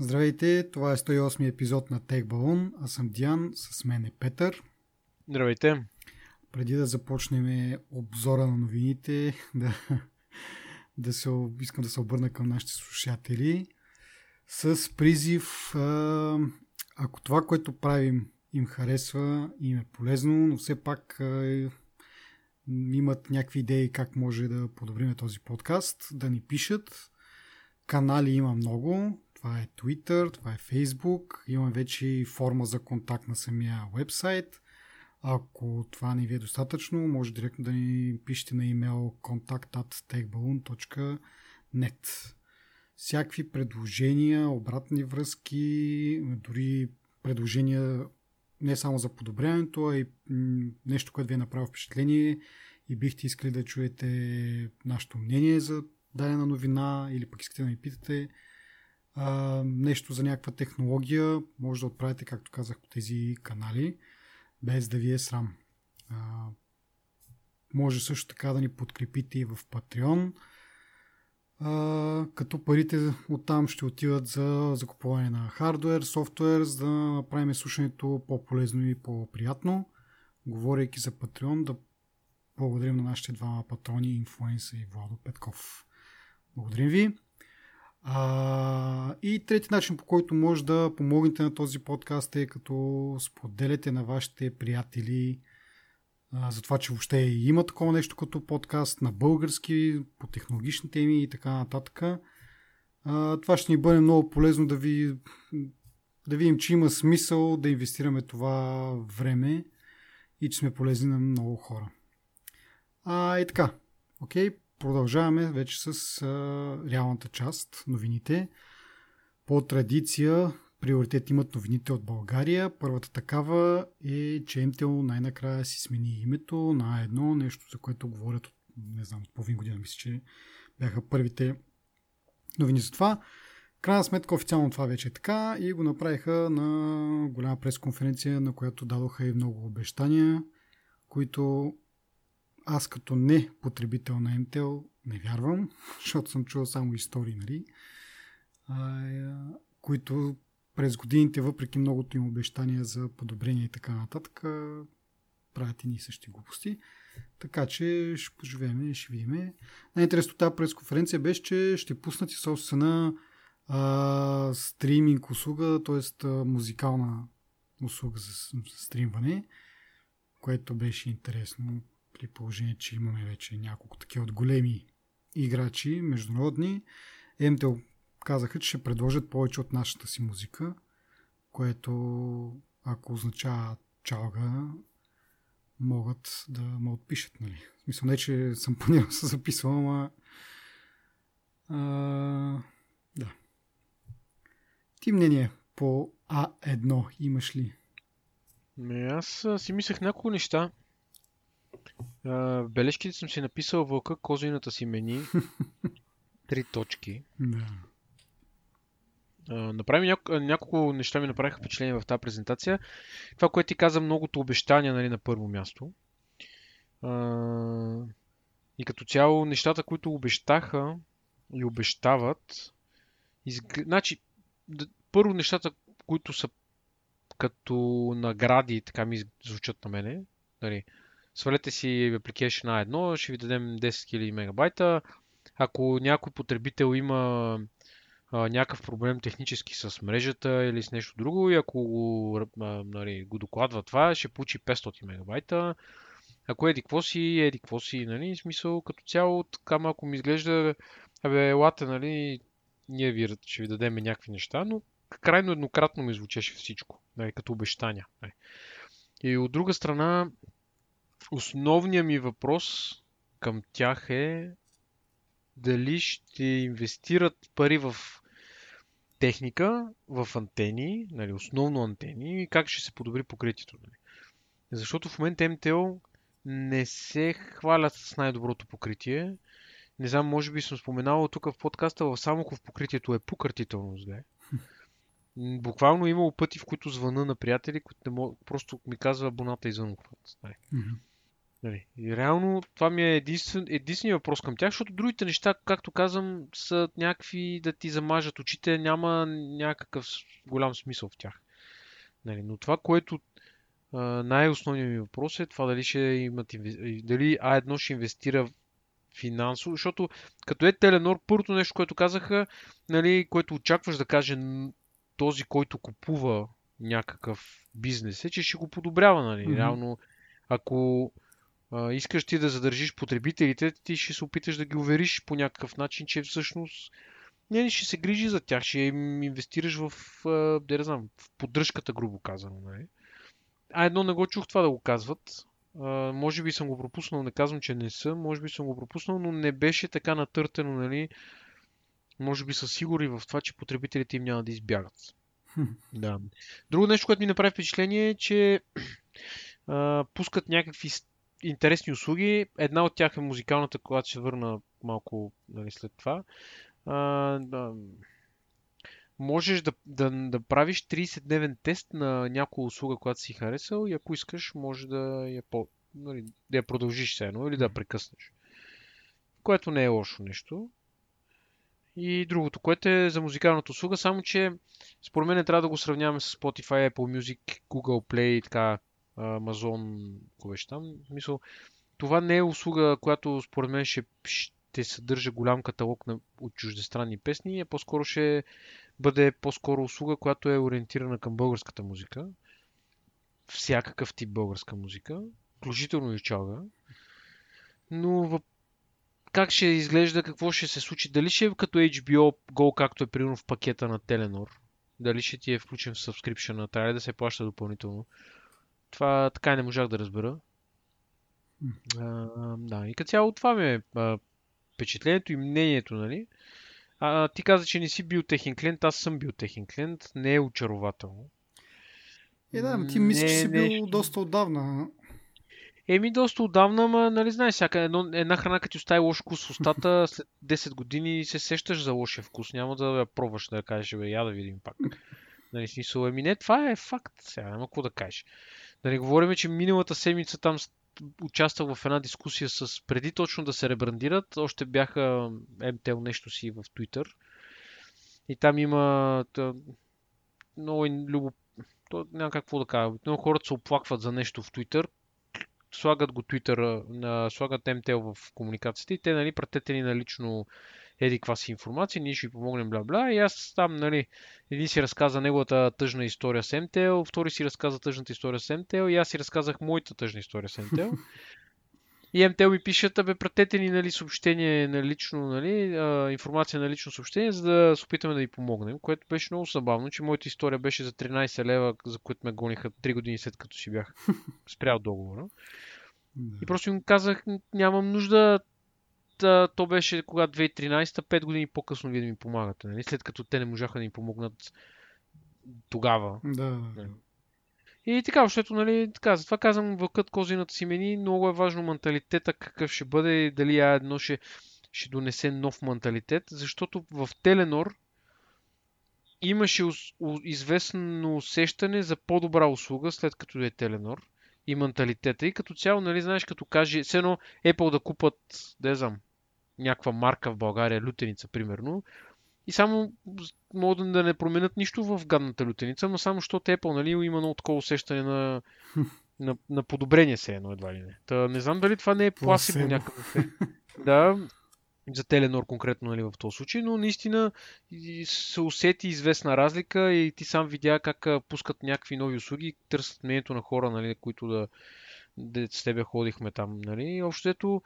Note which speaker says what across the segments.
Speaker 1: Здравейте, това е 108 епизод на Балон. Аз съм Диан, с мен е Петър.
Speaker 2: Здравейте.
Speaker 1: Преди да започнем обзора на новините, да, да се, искам да се обърна към нашите слушатели с призив, ако това, което правим, им харесва, им е полезно, но все пак имат някакви идеи как може да подобрим този подкаст, да ни пишат. Канали има много. Това е Twitter, това е Facebook. Имаме вече и форма за контакт на самия вебсайт. Ако това не ви е достатъчно, може директно да ни пишете на имейл contact.techballoon.net Всякакви предложения, обратни връзки, дори предложения не само за подобряването, а и нещо, което ви е направило впечатление и бихте искали да чуете нашето мнение за дадена новина или пък искате да ни питате а, нещо за някаква технология, може да отправите, както казах, по тези канали, без да ви е срам. А, може също така да ни подкрепите и в Patreon, а, като парите оттам ще отиват за закупуване на хардвер, софтуер, за да направим слушането по-полезно и по-приятно. Говорейки за Patreon, да благодарим на нашите двама патрони, Инфлуенса и Владо Петков. Благодарим ви. А, и трети начин, по който може да помогнете на този подкаст е като споделяте на вашите приятели а, за това, че въобще има такова нещо като подкаст на български, по технологични теми и така нататък. А, това ще ни бъде много полезно да ви да видим, че има смисъл да инвестираме това време и че сме полезни на много хора. А, и така. Окей, продължаваме вече с а, реалната част, новините. По традиция, приоритет имат новините от България. Първата такава е, че МТО най-накрая си смени името на едно нещо, за което говорят от, не знам, половин година. Мисля, че бяха първите новини за това. Крайна сметка официално това вече е така и го направиха на голяма пресконференция, на която дадоха и много обещания, които аз като не потребител на MTL не вярвам, защото съм чувал само истории, нали? А, които през годините, въпреки многото им обещания за подобрение и така нататък, правят и ни същи глупости. Така че ще поживеем ще видим. Най-интересното тази пресконференция беше, че ще пуснат и собствена а, стриминг услуга, т.е. музикална услуга за стримване, което беше интересно при положение, че имаме вече няколко такива от големи играчи, международни. МТО казаха, че ще предложат повече от нашата си музика, което ако означава чалга, могат да ме отпишат, нали? В смисъл не, че съм планирал се записвам, ама... А, да. Ти мнение по А1 имаш ли?
Speaker 2: Не, аз си мислех няколко неща. Бележките съм си написал вълка козината си мени. Три точки.
Speaker 1: Да.
Speaker 2: Направи няко, няколко неща ми направиха впечатление в тази презентация. Това, което ти каза, многото обещания нали, на първо място. А, и като цяло нещата, които обещаха и обещават. Изгр... Значи, първо нещата, които са като награди, така ми звучат на мене. Нали, свалете си application на едно, ще ви дадем 10 000 мегабайта. Ако някой потребител има а, някакъв проблем технически с мрежата или с нещо друго и ако го, а, нали, го докладва това, ще получи 500 мегабайта. Ако еди какво си, еди какво си, нали, смисъл като цяло, така малко ми изглежда, абе, елате, нали, ние ви, ще ви дадем някакви неща, но крайно еднократно ми звучеше всичко, нали, като обещания. Нали. И от друга страна, Основният ми въпрос към тях е дали ще инвестират пари в техника, в антени, нали, основно антени и как ще се подобри покритието. Нали. Защото в момента МТО не се хвалят с най-доброто покритие. Не знам, може би съм споменавал тук в подкаста, в Самоков покритието е пократително зле. Буквално имало пъти, в които звъна на приятели, които не мог... просто ми казва абоната извън обхват.
Speaker 1: Mm-hmm.
Speaker 2: Нали. И реално това ми е единствен, единствения въпрос към тях, защото другите неща, както казвам, са някакви да ти замажат очите, няма някакъв голям смисъл в тях. Нали. Но това, което най-основният ми въпрос е това дали ще имат дали А1 ще инвестира финансово, защото като е Теленор, първото нещо, което казаха, нали, което очакваш да каже този, който купува някакъв бизнес, е, че ще го подобрява. Нали. Mm-hmm. Реално, ако а, искаш ти да задържиш потребителите, ти ще се опиташ да ги увериш по някакъв начин, че всъщност не, ще се грижи за тях, ще им инвестираш в, да знам, в поддръжката, грубо казано. Нали? А едно не го чух това да го казват. А, може би съм го пропуснал, не казвам, че не съм, може би съм го пропуснал, но не беше така натъртено, нали? Може би са сигурни в това, че потребителите им няма да избягат. да. Друго нещо, което ми направи впечатление е, че а, пускат някакви интересни услуги. Една от тях е музикалната, която ще върна малко нали, след това. А, да, можеш да, да, да правиш 30-дневен тест на някоя услуга, която си харесал и ако искаш, може да я, по, нали, да я продължиш се едно или да я прекъснеш. Което не е лошо нещо. И другото, което е за музикалната услуга, само че според мен трябва да го сравняваме с Spotify, Apple Music, Google Play и така, Amazon, какво беше там. Мисъл, това не е услуга, която според мен ще, ще съдържа голям каталог на, от чуждестранни песни, а по-скоро ще бъде по-скоро услуга, която е ориентирана към българската музика. Всякакъв тип българска музика, включително и чалга. Но въп... как ще изглежда, какво ще се случи, дали ще е като HBO Go, както е примерно в пакета на Теленор, дали ще ти е включен в subscription, трябва да се плаща допълнително. Това така и не можах да разбера. А, да, и като цяло това ми е а, впечатлението и мнението, нали? А, ти каза, че не си бил техен клиент, аз съм бил техен клиент. Не е очарователно.
Speaker 1: Е, да, ти мислиш, че си бил нещо... доста отдавна.
Speaker 2: Еми, доста отдавна, ама, нали знаеш, всяка едно, една храна, като ти остави лош вкус в устата, след 10 години се сещаш за лошия вкус. Няма да я пробваш да кажеш, бе, я да видим пак. Нали, смисъл, еми не, това е факт. Сега няма какво да кажеш. Да не говорим, че миналата седмица там участвах в една дискусия с преди точно да се ребрандират. Още бяха МТЛ нещо си в Twitter. И там има тъ, много любо... То, няма какво да кажа. Много хората се оплакват за нещо в Twitter. Слагат го Twitter, слагат МТЛ в комуникацията и те, нали, пратете ни на лично еди каква си информация, ние ще ви помогнем, бла бла. И аз там, нали, един си разказа неговата тъжна история с МТЛ, втори си разказа тъжната история с МТЛ и аз си разказах моята тъжна история с МТЛ. И МТЛ ми пишат, бе, пратете ни нали, съобщение на лично, нали, а, информация на лично съобщение, за да се опитаме да ви помогнем, което беше много забавно, че моята история беше за 13 лева, за които ме гониха 3 години след като си бях спрял договора. И просто им казах, нямам нужда а, то беше кога 2013, 5 години по-късно вие да ми помагате, нали? след като те не можаха да ни помогнат тогава.
Speaker 1: Да.
Speaker 2: Нали? И така, защото, нали, така, затова казвам, вълкът козината си мени, много е важно менталитета какъв ще бъде и дали а едно ще, ще донесе нов менталитет, защото в Теленор имаше известно усещане за по-добра услуга, след като е Теленор и менталитета. И като цяло, нали, знаеш, като каже, все едно Apple да купат, да знам, някаква марка в България, лютеница, примерно, и само могат да не променят нищо в гадната лютеница, но само защото Apple нали, има много такова усещане на, на, на подобрение се едно едва ли не. Та, не знам дали това не е пласибо някакъв. Да, за Теленор конкретно нали, в този случай, но наистина се усети известна разлика и ти сам видя как пускат някакви нови услуги, търсят мнението на хора, нали, които да, да с тебе ходихме там. Нали. И общо ето,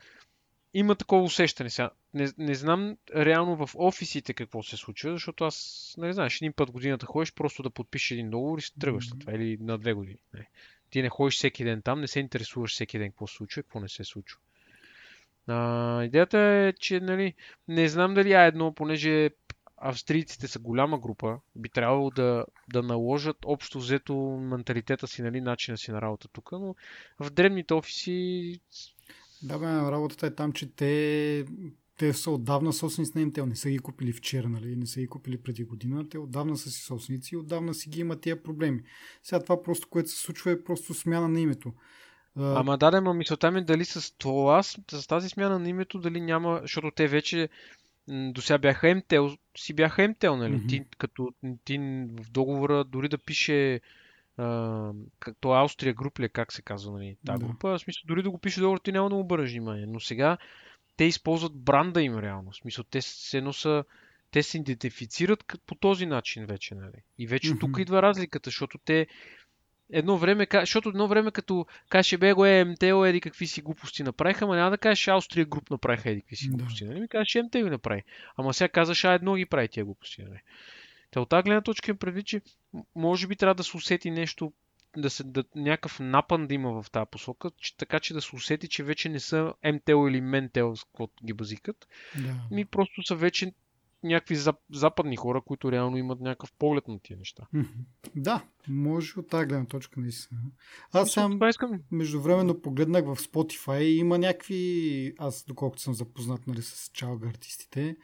Speaker 2: има такова усещане сега. Не, не знам реално в офисите какво се случва, защото аз, не знаеш, един път годината ходиш просто да подпишеш един договор и се тръгваш mm-hmm. това, или на две години. Не. Ти не ходиш всеки ден там, не се интересуваш всеки ден какво се случва, какво не се случва. А, идеята е, че нали, не знам дали а едно, понеже австрийците са голяма група, би трябвало да, да наложат общо взето менталитета си, нали, начина си на работа тук, но в древните офиси
Speaker 1: да, бе, работата е там, че те, те са отдавна собственици на Intel. Не са ги купили вчера, нали? Не са ги купили преди година. Те отдавна са си собственици и отдавна си ги имат тия проблеми. Сега това просто, което се случва е просто смяна на името.
Speaker 2: Ама да, да, ма мисълта ми е дали с това, с тази смяна на името, дали няма, защото те вече до сега бяха МТЛ, си бяха МТЛ, нали? Mm-hmm. Ти, като ти в договора дори да пише а, като Австрия груп ли, е, как се казва, нали? Та да. група, в смисъл, дори да го пише договор, ти няма да му обърнеш внимание. Но сега те използват бранда им реално. В смисъл, те се едно са, те се идентифицират по този начин вече, нали? И вече mm-hmm. тук идва разликата, защото те едно време, защото едно време като каже бе го е МТО, еди какви си глупости направиха, ама няма да кажеш Австрия груп направиха еди какви си глупости, нали? Ми кажеш МТО ги направи. Ама сега казваш А едно ги прави тия глупости, нали? Та от тази гледна точка е предвид, че може би трябва да се усети нещо, да се, да, някакъв напън да има в тази посока, че, така че да се усети, че вече не са МТО или с каквото ги базикат. Да. Ми просто са вече някакви западни хора, които реално имат някакъв поглед на тия неща.
Speaker 1: Да, може от тази гледна точка наистина. Аз сам междувременно погледнах в Spotify и има някакви, аз доколкото съм запознат нали, с чалга артистите,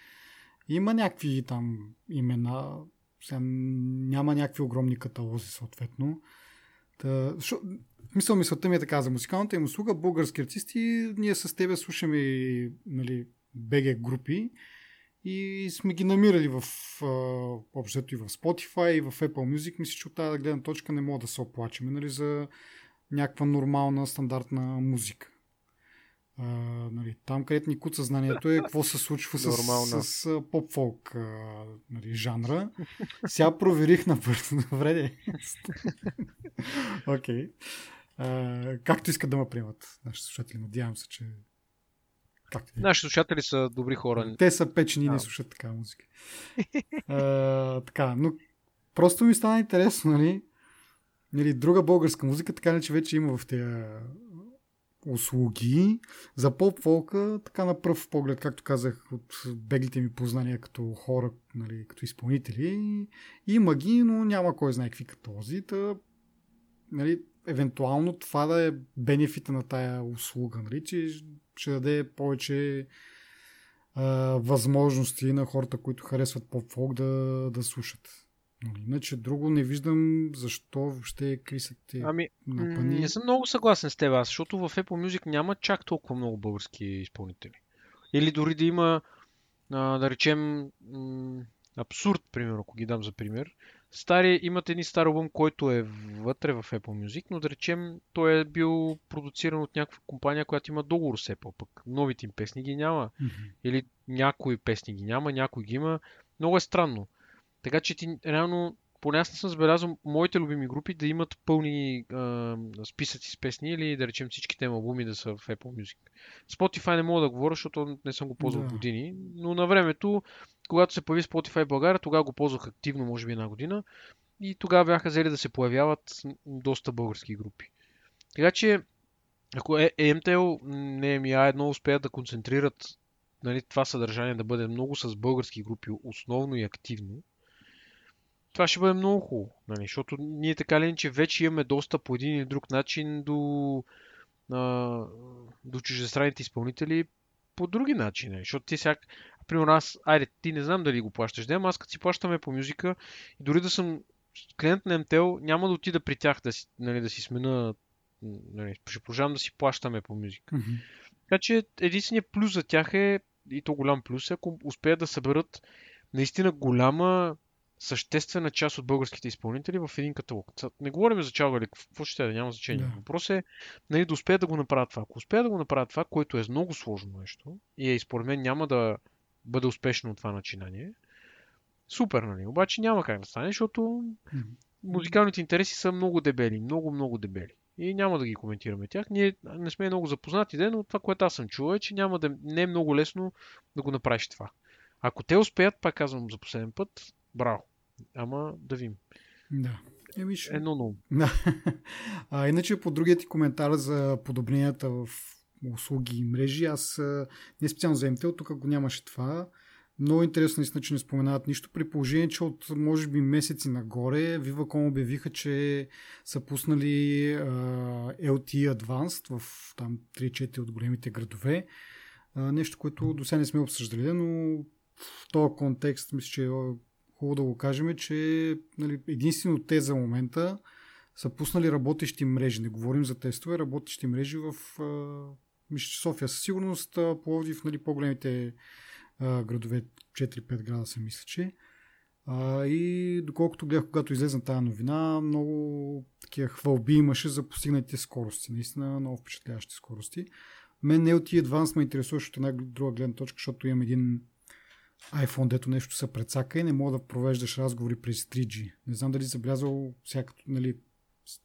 Speaker 1: има някакви там имена, сега няма някакви огромни каталози съответно. Та, шо, мисъл, мисълта ми е така за музикалната им услуга, български артисти, ние с тебе слушаме нали, БГ групи и сме ги намирали в общото и в Spotify, и в Apple Music. Мисля, че от тази гледна точка не мога да се оплачем нали, за някаква нормална, стандартна музика. А, нали, там, където ни куца знанието е какво се случва с, с, с поп-фолк нали, жанра. Сега проверих на първо. Добре, Окей. okay. както искат да ме приемат нашите слушатели. Надявам се, че
Speaker 2: как Нашите слушатели са добри хора.
Speaker 1: Те са печени и не слушат така музика. а, така, но просто ми стана интересно, нали? нали друга българска музика, така не че вече има в тези услуги. За поп-фолка, така на пръв поглед, както казах, от беглите ми познания като хора, нали, като изпълнители, има ги, но няма кой знае какви катози. Та, нали, евентуално това да е бенефита на тая услуга, нали, че ще даде повече а, възможности на хората, които харесват поп-фолк да, да слушат. Нали, иначе друго не виждам защо въобще какви са те
Speaker 2: ами, напани. Не съм много съгласен с теб, аз, защото в Apple Music няма чак толкова много български изпълнители. Или дори да има, да речем, абсурд, примерно, ако ги дам за пример. Стари, имат един стар албум, който е вътре в Apple Music, но да речем, той е бил продуциран от някаква компания, която има договор с Apple, пък новите им песни ги няма. Mm-hmm. Или някои песни ги няма, някой ги има. Много е странно. Така че ти реално, поне аз не съм забелязал моите любими групи да имат пълни а, списъци с песни или да речем всичките им албуми да са в Apple Music. Spotify не мога да говоря, защото не съм го ползвал да. години, но на времето, когато се появи Spotify в България, тогава го ползвах активно, може би една година и тогава бяха взели да се появяват доста български групи. Така че, ако е, EMTL, не ми едно успеят да концентрират нали, това съдържание да бъде много с български групи, основно и активно, това ще бъде много хубаво, нали? защото ние така ли, че вече имаме доста по един или друг начин до, а, до чуждестранните изпълнители по други начини. Нали? Защото ти всяк, примерно аз, айде, ти не знам дали го плащаш, да, аз като си плащаме по музика и дори да съм клиент на MTL, няма да отида при тях да си, нали, да си смена, нали, ще продължавам да си плащаме по музика. Mm-hmm. Така че единственият плюс за тях е, и то голям плюс е, ако успеят да съберат наистина голяма съществена част от българските изпълнители в един каталог. Не говорим за чалга или какво ще да няма значение. Да. Въпрос е нали, да успеят да го направят това. Ако успеят да го направят това, което е много сложно нещо и е, според мен няма да бъде успешно това начинание, супер, нали? Обаче няма как да стане, защото музикалните интереси са много дебели, много, много дебели. И няма да ги коментираме тях. Ние не сме много запознати, но това, което аз съм чувал е, че няма да, не е много лесно да го направиш това. Ако те успеят, пак казвам за последен път, Браво. Ама да видим.
Speaker 1: Да. Еми, ще...
Speaker 2: Едно много.
Speaker 1: Да. А, иначе по другият ти коментар за подобренията в услуги и мрежи, аз не специално за MTL, тук го нямаше това. Много интересно наистина, че не споменават нищо, при положение, че от може би месеци нагоре Viva.com обявиха, че са пуснали uh, LTE Advanced в там 3-4 от големите градове. Uh, нещо, което до сега не сме обсъждали, но в този контекст мисля, че хубаво да го кажем, че нали, единствено те за момента са пуснали работещи мрежи. Не говорим за тестове, работещи мрежи в мисля, София със сигурност, Пловдив, нали, по-големите градове, 4-5 града се мисля, че. А, и доколкото гледах, когато излезна тази новина, много такива хвалби имаше за постигнатите скорости. Наистина много впечатляващи скорости. Мен от Advanced ме интересуваше от една друга гледна точка, защото имам един iPhone, дето нещо се прецака и не мога да провеждаш разговори през 3G. Не знам дали забелязал всяка, нали,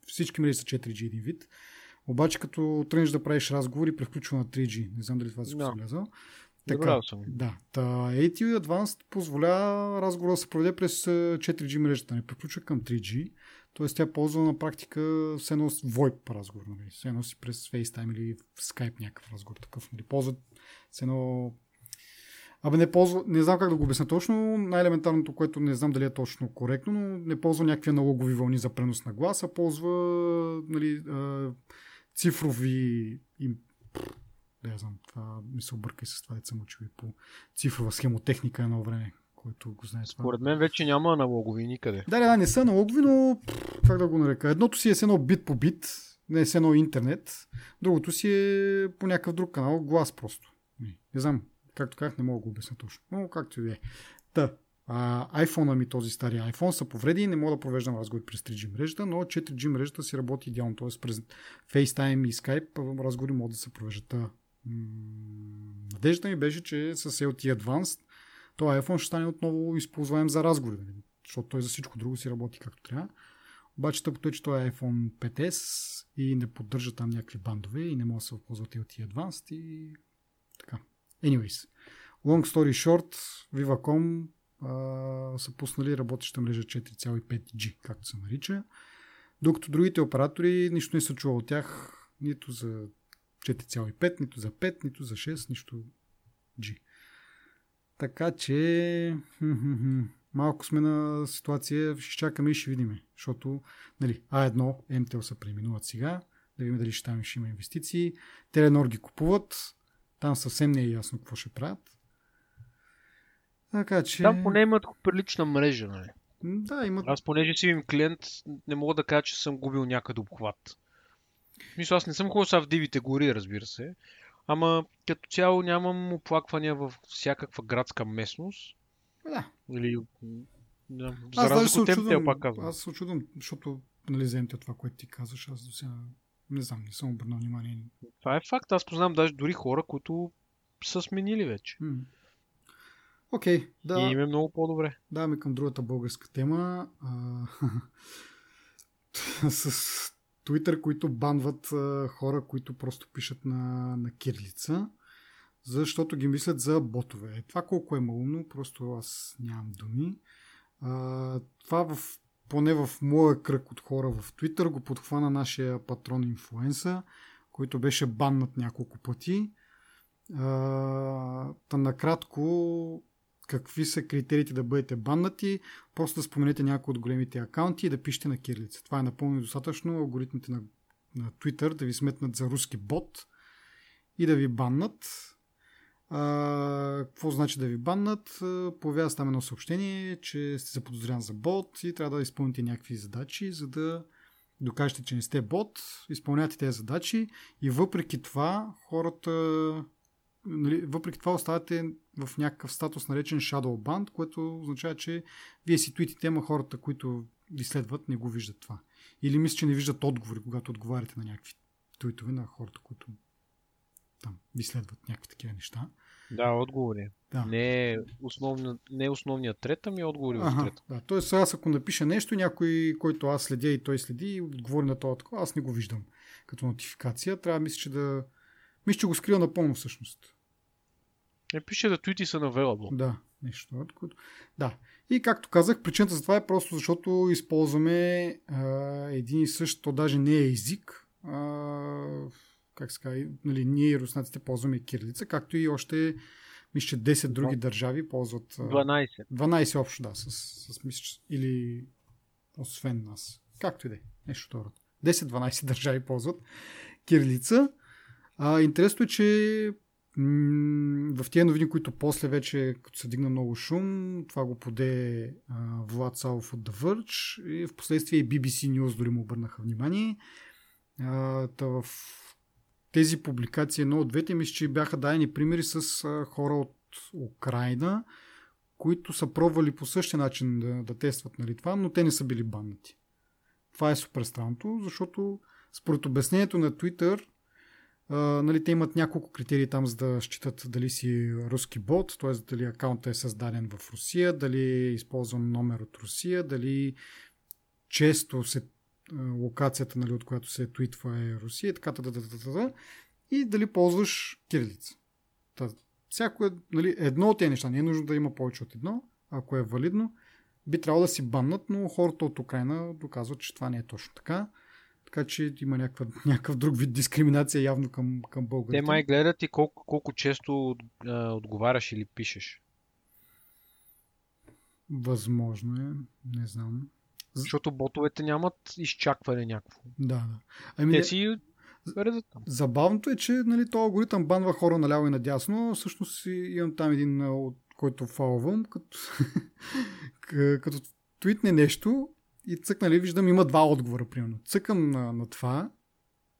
Speaker 1: всички мрежи са 4G един вид. Обаче като тръгнеш да правиш разговори, превключва на 3G. Не знам дали това си
Speaker 2: Да.
Speaker 1: забелязал.
Speaker 2: Така, съм.
Speaker 1: Да. Та, AT Advanced позволява разговора да се проведе през а, 4G мрежата, не приключва към 3G. Тоест тя ползва на практика все едно с VoIP разговор, нали? Все едно си през FaceTime или Skype някакъв разговор такъв. Нали? Ползват все едно Абе не ползва, не знам как да го обясня точно. Най-елементарното, което не знам дали е точно коректно, но не ползва някакви аналогови вълни за пренос на глас, а ползва нали, а, цифрови и да я знам, това ми се обърка и с това, деца учил и по цифрова схемотехника едно време, който го знае това.
Speaker 2: Според мен вече няма аналогови никъде.
Speaker 1: Да, да, не са аналогови, но как да го нарека. Едното си е с едно бит по бит, не е с едно интернет, другото си е по някакъв друг канал, глас просто. Не, не знам, както казах, не мога да го обясня точно, но както и е. Та, а, iPhone ми, този стария iPhone, са повреди и не мога да провеждам разговори през 3G мрежата, но 4G мрежата си работи идеално, т.е. през FaceTime и Skype разговори могат да се провеждат. М, Надежда ми беше, че с LTE Advanced този iPhone ще стане отново използваем за разговори, нали? защото той за всичко друго си работи както трябва. Обаче тъпото е, че той е iPhone 5S и не поддържа там някакви бандове и не може да се ползват LTE Advanced и. Anyways, long story short, Viva.com са пуснали работеща мрежа 4.5G, както се нарича. Докато другите оператори нищо не са чувал от тях, нито за 4.5, нито за 5, нито за 6, нищо G. Така че малко сме на ситуация, ще чакаме и ще видим. Защото нали, А1, MTL се преименуват сега, да видим дали ще там ще има инвестиции. Теленор ги купуват, там съвсем не е ясно какво ще правят. Така че...
Speaker 2: Там поне имат прилична мрежа, нали?
Speaker 1: Да, имат...
Speaker 2: Аз понеже си им клиент, не мога да кажа, че съм губил някъде обхват. Мисля, аз не съм ходил в дивите гори, разбира се. Ама като цяло нямам оплаквания в всякаква градска местност.
Speaker 1: Да.
Speaker 2: Или... Да, за
Speaker 1: Аз
Speaker 2: разлика от теб,
Speaker 1: очудвам,
Speaker 2: те пак казвам.
Speaker 1: аз се очудвам, защото нали, вземете това, което ти казваш, аз до сега не знам, не съм обърнал внимание.
Speaker 2: Това е факт. Аз познавам даже дори хора, които са сменили вече.
Speaker 1: Окей, да.
Speaker 2: И им е много по-добре.
Speaker 1: Даваме към другата българска тема. А, с Twitter, които банват а, хора, които просто пишат на, на кирилица, защото ги мислят за ботове. Е, Това колко е малумно, просто аз нямам думи. А, това в, поне в моя кръг от хора в Twitter го подхвана нашия патрон инфлуенса, който беше баннат няколко пъти. А, та накратко, какви са критериите да бъдете баннати, просто да споменете някои от големите акаунти и да пишете на кирилица. Това е напълно достатъчно. Алгоритмите на, на Twitter да ви сметнат за руски бот и да ви баннат. Какво значи да ви баннат? Появява се там едно съобщение, че сте заподозрян за бот и трябва да изпълните някакви задачи, за да докажете, че не сте бот, изпълнявате тези задачи и въпреки това хората нали, въпреки това оставате в някакъв статус наречен Shadow Band, което означава, че вие си твитите, ама хората, които ви следват, не го виждат това. Или мисля, че не виждат отговори, когато отговаряте на някакви твитове на хората, които там ви следват някакви такива неща.
Speaker 2: Да, отговори.
Speaker 1: Да.
Speaker 2: Не, е основна, не е основният трет, ами отговори в
Speaker 1: Ага,
Speaker 2: трета.
Speaker 1: да. Тоест, аз ако напиша нещо, някой, който аз следя и той следи отговори на това аз не го виждам като нотификация. Трябва, мисля, че да... Мисля, че го скрия напълно всъщност.
Speaker 2: Не пише да твити са available.
Speaker 1: Да, нещо такова. Да. И както казах, причината за това е просто защото използваме а, един и същ, то даже не е език. А, как се казва, нали, ние руснаците ползваме кирилица, както и още, мисля, че 10 други държави ползват. а,
Speaker 2: 12.
Speaker 1: 12 общо, да, с, с мисля, или освен нас. Както и да е. Нещо второ. 10-12 държави ползват кирилица. А, интересно е, че в тези новини, които после вече, като се дигна много шум, това го поде а, Влад Савов от The Verge и в последствие и BBC News дори му обърнаха внимание. А, та в тези публикации, едно от двете, мисля, че бяха дадени примери с хора от Украина, които са пробвали по същия начин да, да тестват нали, това, но те не са били баннати. Това е супер странното, защото според обяснението на Twitter, а, нали, те имат няколко критерии там, за да считат дали си руски бот, т.е. дали акаунтът е създаден в Русия, дали е използван номер от Русия, дали често се локацията, нали, от която се твитва е Русия и така, да, да, да, да, и дали ползваш кирилица. Та, всяко е, нали, едно от тези неща, не е нужно да има повече от едно, ако е валидно, би трябвало да си баннат, но хората от Украина доказват, че това не е точно така. Така че има някаква, някакъв друг вид дискриминация явно към, към българите.
Speaker 2: Те май гледат и колко, колко често а, отговаряш или пишеш.
Speaker 1: Възможно е, не знам.
Speaker 2: Защото ботовете нямат изчакване някакво.
Speaker 1: Да, да.
Speaker 2: Ами, Те си.
Speaker 1: Забавното е, че нали, този алгоритъм банва хора наляво и надясно. Всъщност имам там един, от който фалвам, като, като твитне нещо и цъкнали, нали, виждам, има два отговора, примерно. Цъкам на, на това,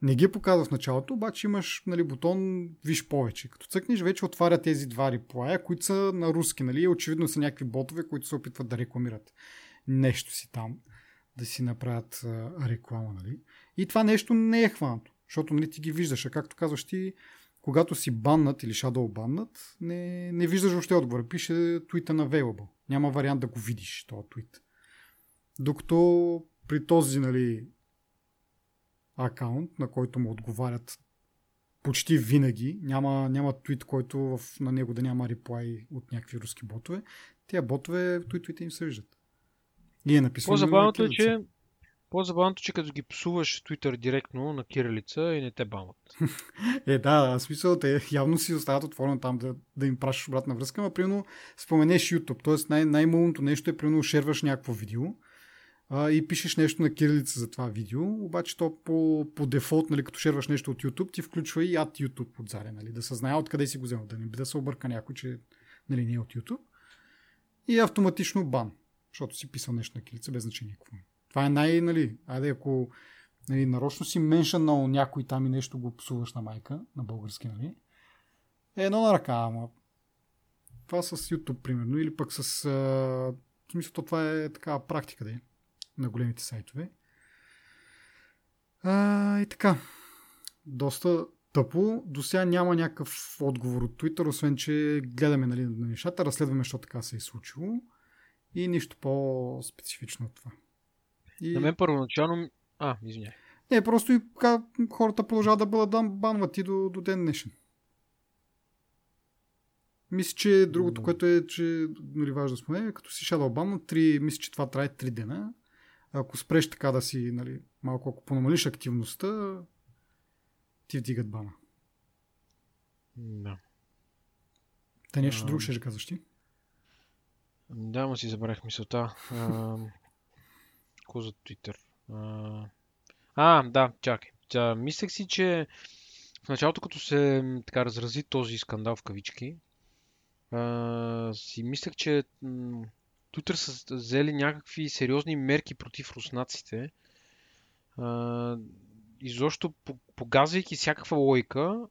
Speaker 1: не ги показва в началото, обаче имаш нали, бутон Виж повече. Като цъкнеш, вече отваря тези два реплая, които са на руски. Нали? Очевидно са някакви ботове, които се опитват да рекламират нещо си там, да си направят а, реклама. Нали? И това нещо не е хванато, защото нали, ти ги виждаш. А както казваш ти, когато си баннат или shadow баннат, не, не виждаш въобще отговора. Пише твита на available. Няма вариант да го видиш, този твит. Докато при този нали, акаунт, на който му отговарят почти винаги, няма, няма твит, който в, на него да няма реплай от някакви руски ботове, тия ботове, твитовете им се виждат. И е написано
Speaker 2: По-забавното е, че по-забавното, че като ги псуваш в Twitter директно на кирилица и не те банват.
Speaker 1: е, да, смисъл, те явно си остават отворено там да, да им пращаш обратна връзка, но примерно споменеш YouTube, т.е. Най- най-мълното нещо е примерно шерваш някакво видео а, и пишеш нещо на кирилица за това видео, обаче то по, по дефолт, нали, като шерваш нещо от YouTube, ти включва и ад YouTube отзаде, нали, да се знае откъде си го взел, да не би да се обърка някой, че нали, не е от YouTube. И автоматично бан, защото си писал нещо на кирилица, без значение какво е. Това е най, нали, айде ако нали, нарочно си на някой там и нещо го псуваш на майка, на български, нали, е едно на ръка, ама това с YouTube, примерно, или пък с... А, в смисъл, това е такава практика, да е на големите сайтове. А, и така. Доста тъпо. До сега няма някакъв отговор от Twitter, освен че гледаме нали, на нещата, разследваме, защо така се е случило. И нищо по-специфично от това.
Speaker 2: И... На мен първоначално... А, извиняй.
Speaker 1: Не, просто и хората продължават да бъдат банвати до, до ден днешен. Мисля, че другото, mm. което е, че нали, важно да спомене, като си Shadow Ban, 3, мисля, че това трае 3 дена. Ако спреш така да си, нали, малко ако понамалиш активността, ти вдигат бана.
Speaker 2: Да.
Speaker 1: Та нещо друго ще казваш ти?
Speaker 2: Да, му си забравих мисълта. Какво за Twitter? А, да, чакай. Тя, мислех си, че в началото, като се така разрази този скандал в кавички, а, си мислех, че Twitter са взели някакви сериозни мерки против руснаците. А, изобщо погазвайки всякаква лойка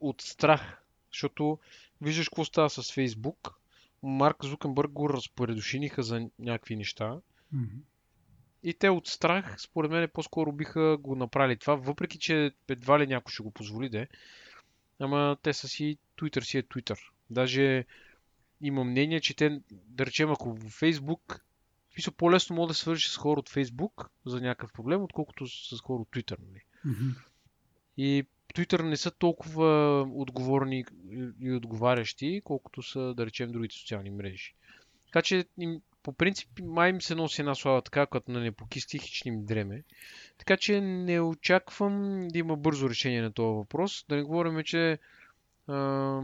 Speaker 2: от страх. Защото виждаш какво става с Фейсбук. Марк Зукенбърг го разпоредушиниха за някакви неща. Mm-hmm. И те от страх, според мен, по-скоро биха го направили това, въпреки че едва ли някой ще го позволи да Ама те са си, Twitter си е Twitter. Даже има мнение, че те, да речем, ако в Facebook, смисъл по-лесно мога да се свържи с хора от Facebook за някакъв проблем, отколкото с хора от Twitter. Нали? Mm-hmm. И Twitter не са толкова отговорни и отговарящи, колкото са, да речем, другите социални мрежи. Така че им, по принцип май им се носи една слава така, като на непоки стихични им дреме. Така че не очаквам да има бързо решение на този въпрос. Да не говорим, че а,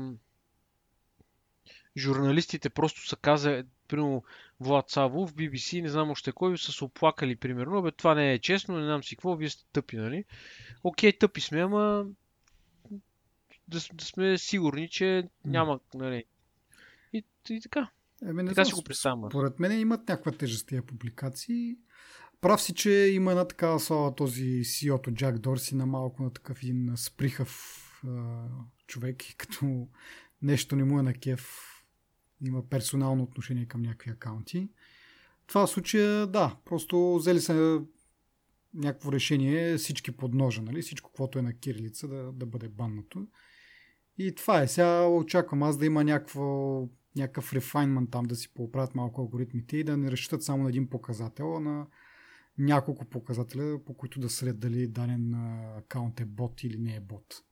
Speaker 2: журналистите просто са казали, примерно Влад Савов, BBC, не знам още кой, са се оплакали, примерно, бе, това не е честно, не знам си какво, вие сте тъпи, нали? Окей, тъпи сме, ама да, да сме сигурни, че няма, нали. И, и така.
Speaker 1: Еми, не
Speaker 2: така
Speaker 1: знам,
Speaker 2: си го представям.
Speaker 1: Според мен имат някаква тежест тия публикации. Прав си, че има една такава слава този CEO-то Джак Дорси на малко на такъв един сприхав а, човек, като нещо не му е на кеф, има персонално отношение към някакви акаунти. Това случая, да, просто взели се някакво решение всички под ножа, нали? всичко, което е на кирилица да, да бъде баннато. И това е. Сега очаквам аз да има някакво, някакъв рефайнмент там, да си поправят малко алгоритмите и да не разчитат само на един показател, а на няколко показателя, по които да сред дали даден акаунт е бот или не е бот.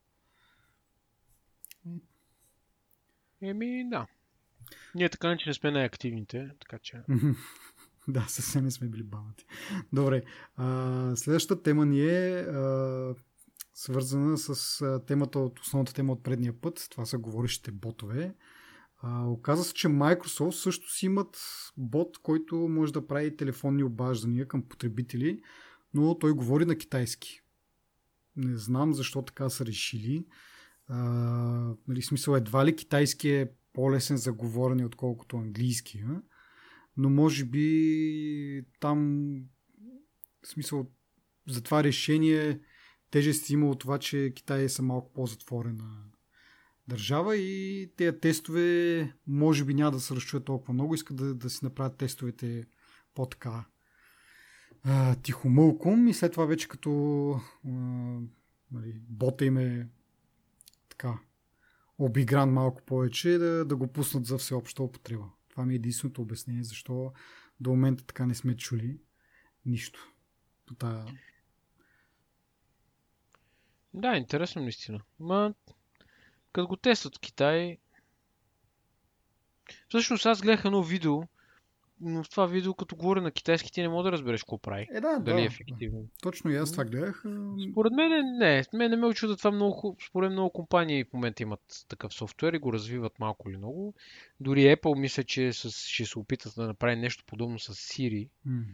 Speaker 2: Еми, да. Ние така че не сме най-активните, така че...
Speaker 1: да, съвсем не сме били банати. Добре. А, следващата тема ни е а, свързана с темата от основната тема от предния път. Това са говорещите ботове. А, оказва се, че Microsoft също си имат бот, който може да прави телефонни обаждания към потребители, но той говори на китайски. Не знам защо така са решили. А, нали, смисъл едва ли китайски е по-лесен за говорене, отколкото английски. А? Но може би там в смисъл за това решение тежест има от това, че Китай е малко по-затворена държава и тези тестове може би няма да се разчуят толкова много. Искат да, да си направят тестовете по-така тихомълком и след това вече като а, нали, бота им е така обигран малко повече, да, да го пуснат за всеобща употреба. Това ми е единственото обяснение, защо до момента така не сме чули нищо по тая...
Speaker 2: Да, интересно наистина. Ма, като го тестват в Китай... Всъщност аз гледах едно видео, но в това видео, като говоря на китайски, ти не мога да разбереш какво прави.
Speaker 1: Е, да,
Speaker 2: дали
Speaker 1: да,
Speaker 2: е ефективно.
Speaker 1: Точно и аз това гледах.
Speaker 2: Според мен не. Мен не ме очуда това много. Според много компании в момента имат такъв софтуер и го развиват малко или много. Дори Apple мисля, че с, ще се опитат да направи нещо подобно с Siri.
Speaker 1: Mm.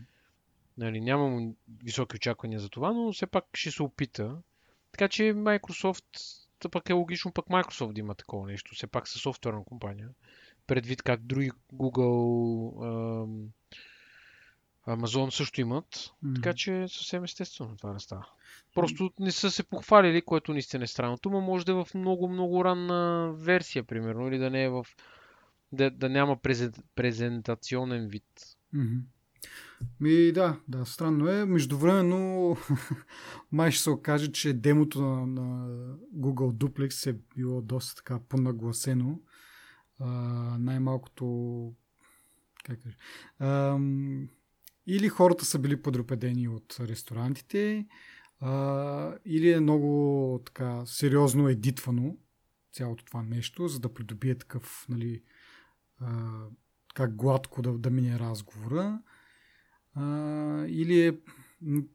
Speaker 2: Нали, нямам високи очаквания за това, но все пак ще се опита. Така че Microsoft, пък е логично пък Microsoft да има такова нещо. Все пак са софтуерна компания предвид как други Google, Amazon също имат. Mm-hmm. Така че съвсем естествено това не става. Просто не са се похвалили, което наистина е странното, но може да е в много, много ранна версия, примерно, или да не е в... да, да няма презентационен вид.
Speaker 1: Mm-hmm. Ми да, да, странно е. Междувременно май ще се окаже, че демото на, на Google Duplex е било доста така понагласено най-малкото как кажа, а, или хората са били подропедени от ресторантите, а, или е много така сериозно едитвано цялото това нещо, за да придобие такъв, нали, а, как гладко да, да мине разговора. А, или е,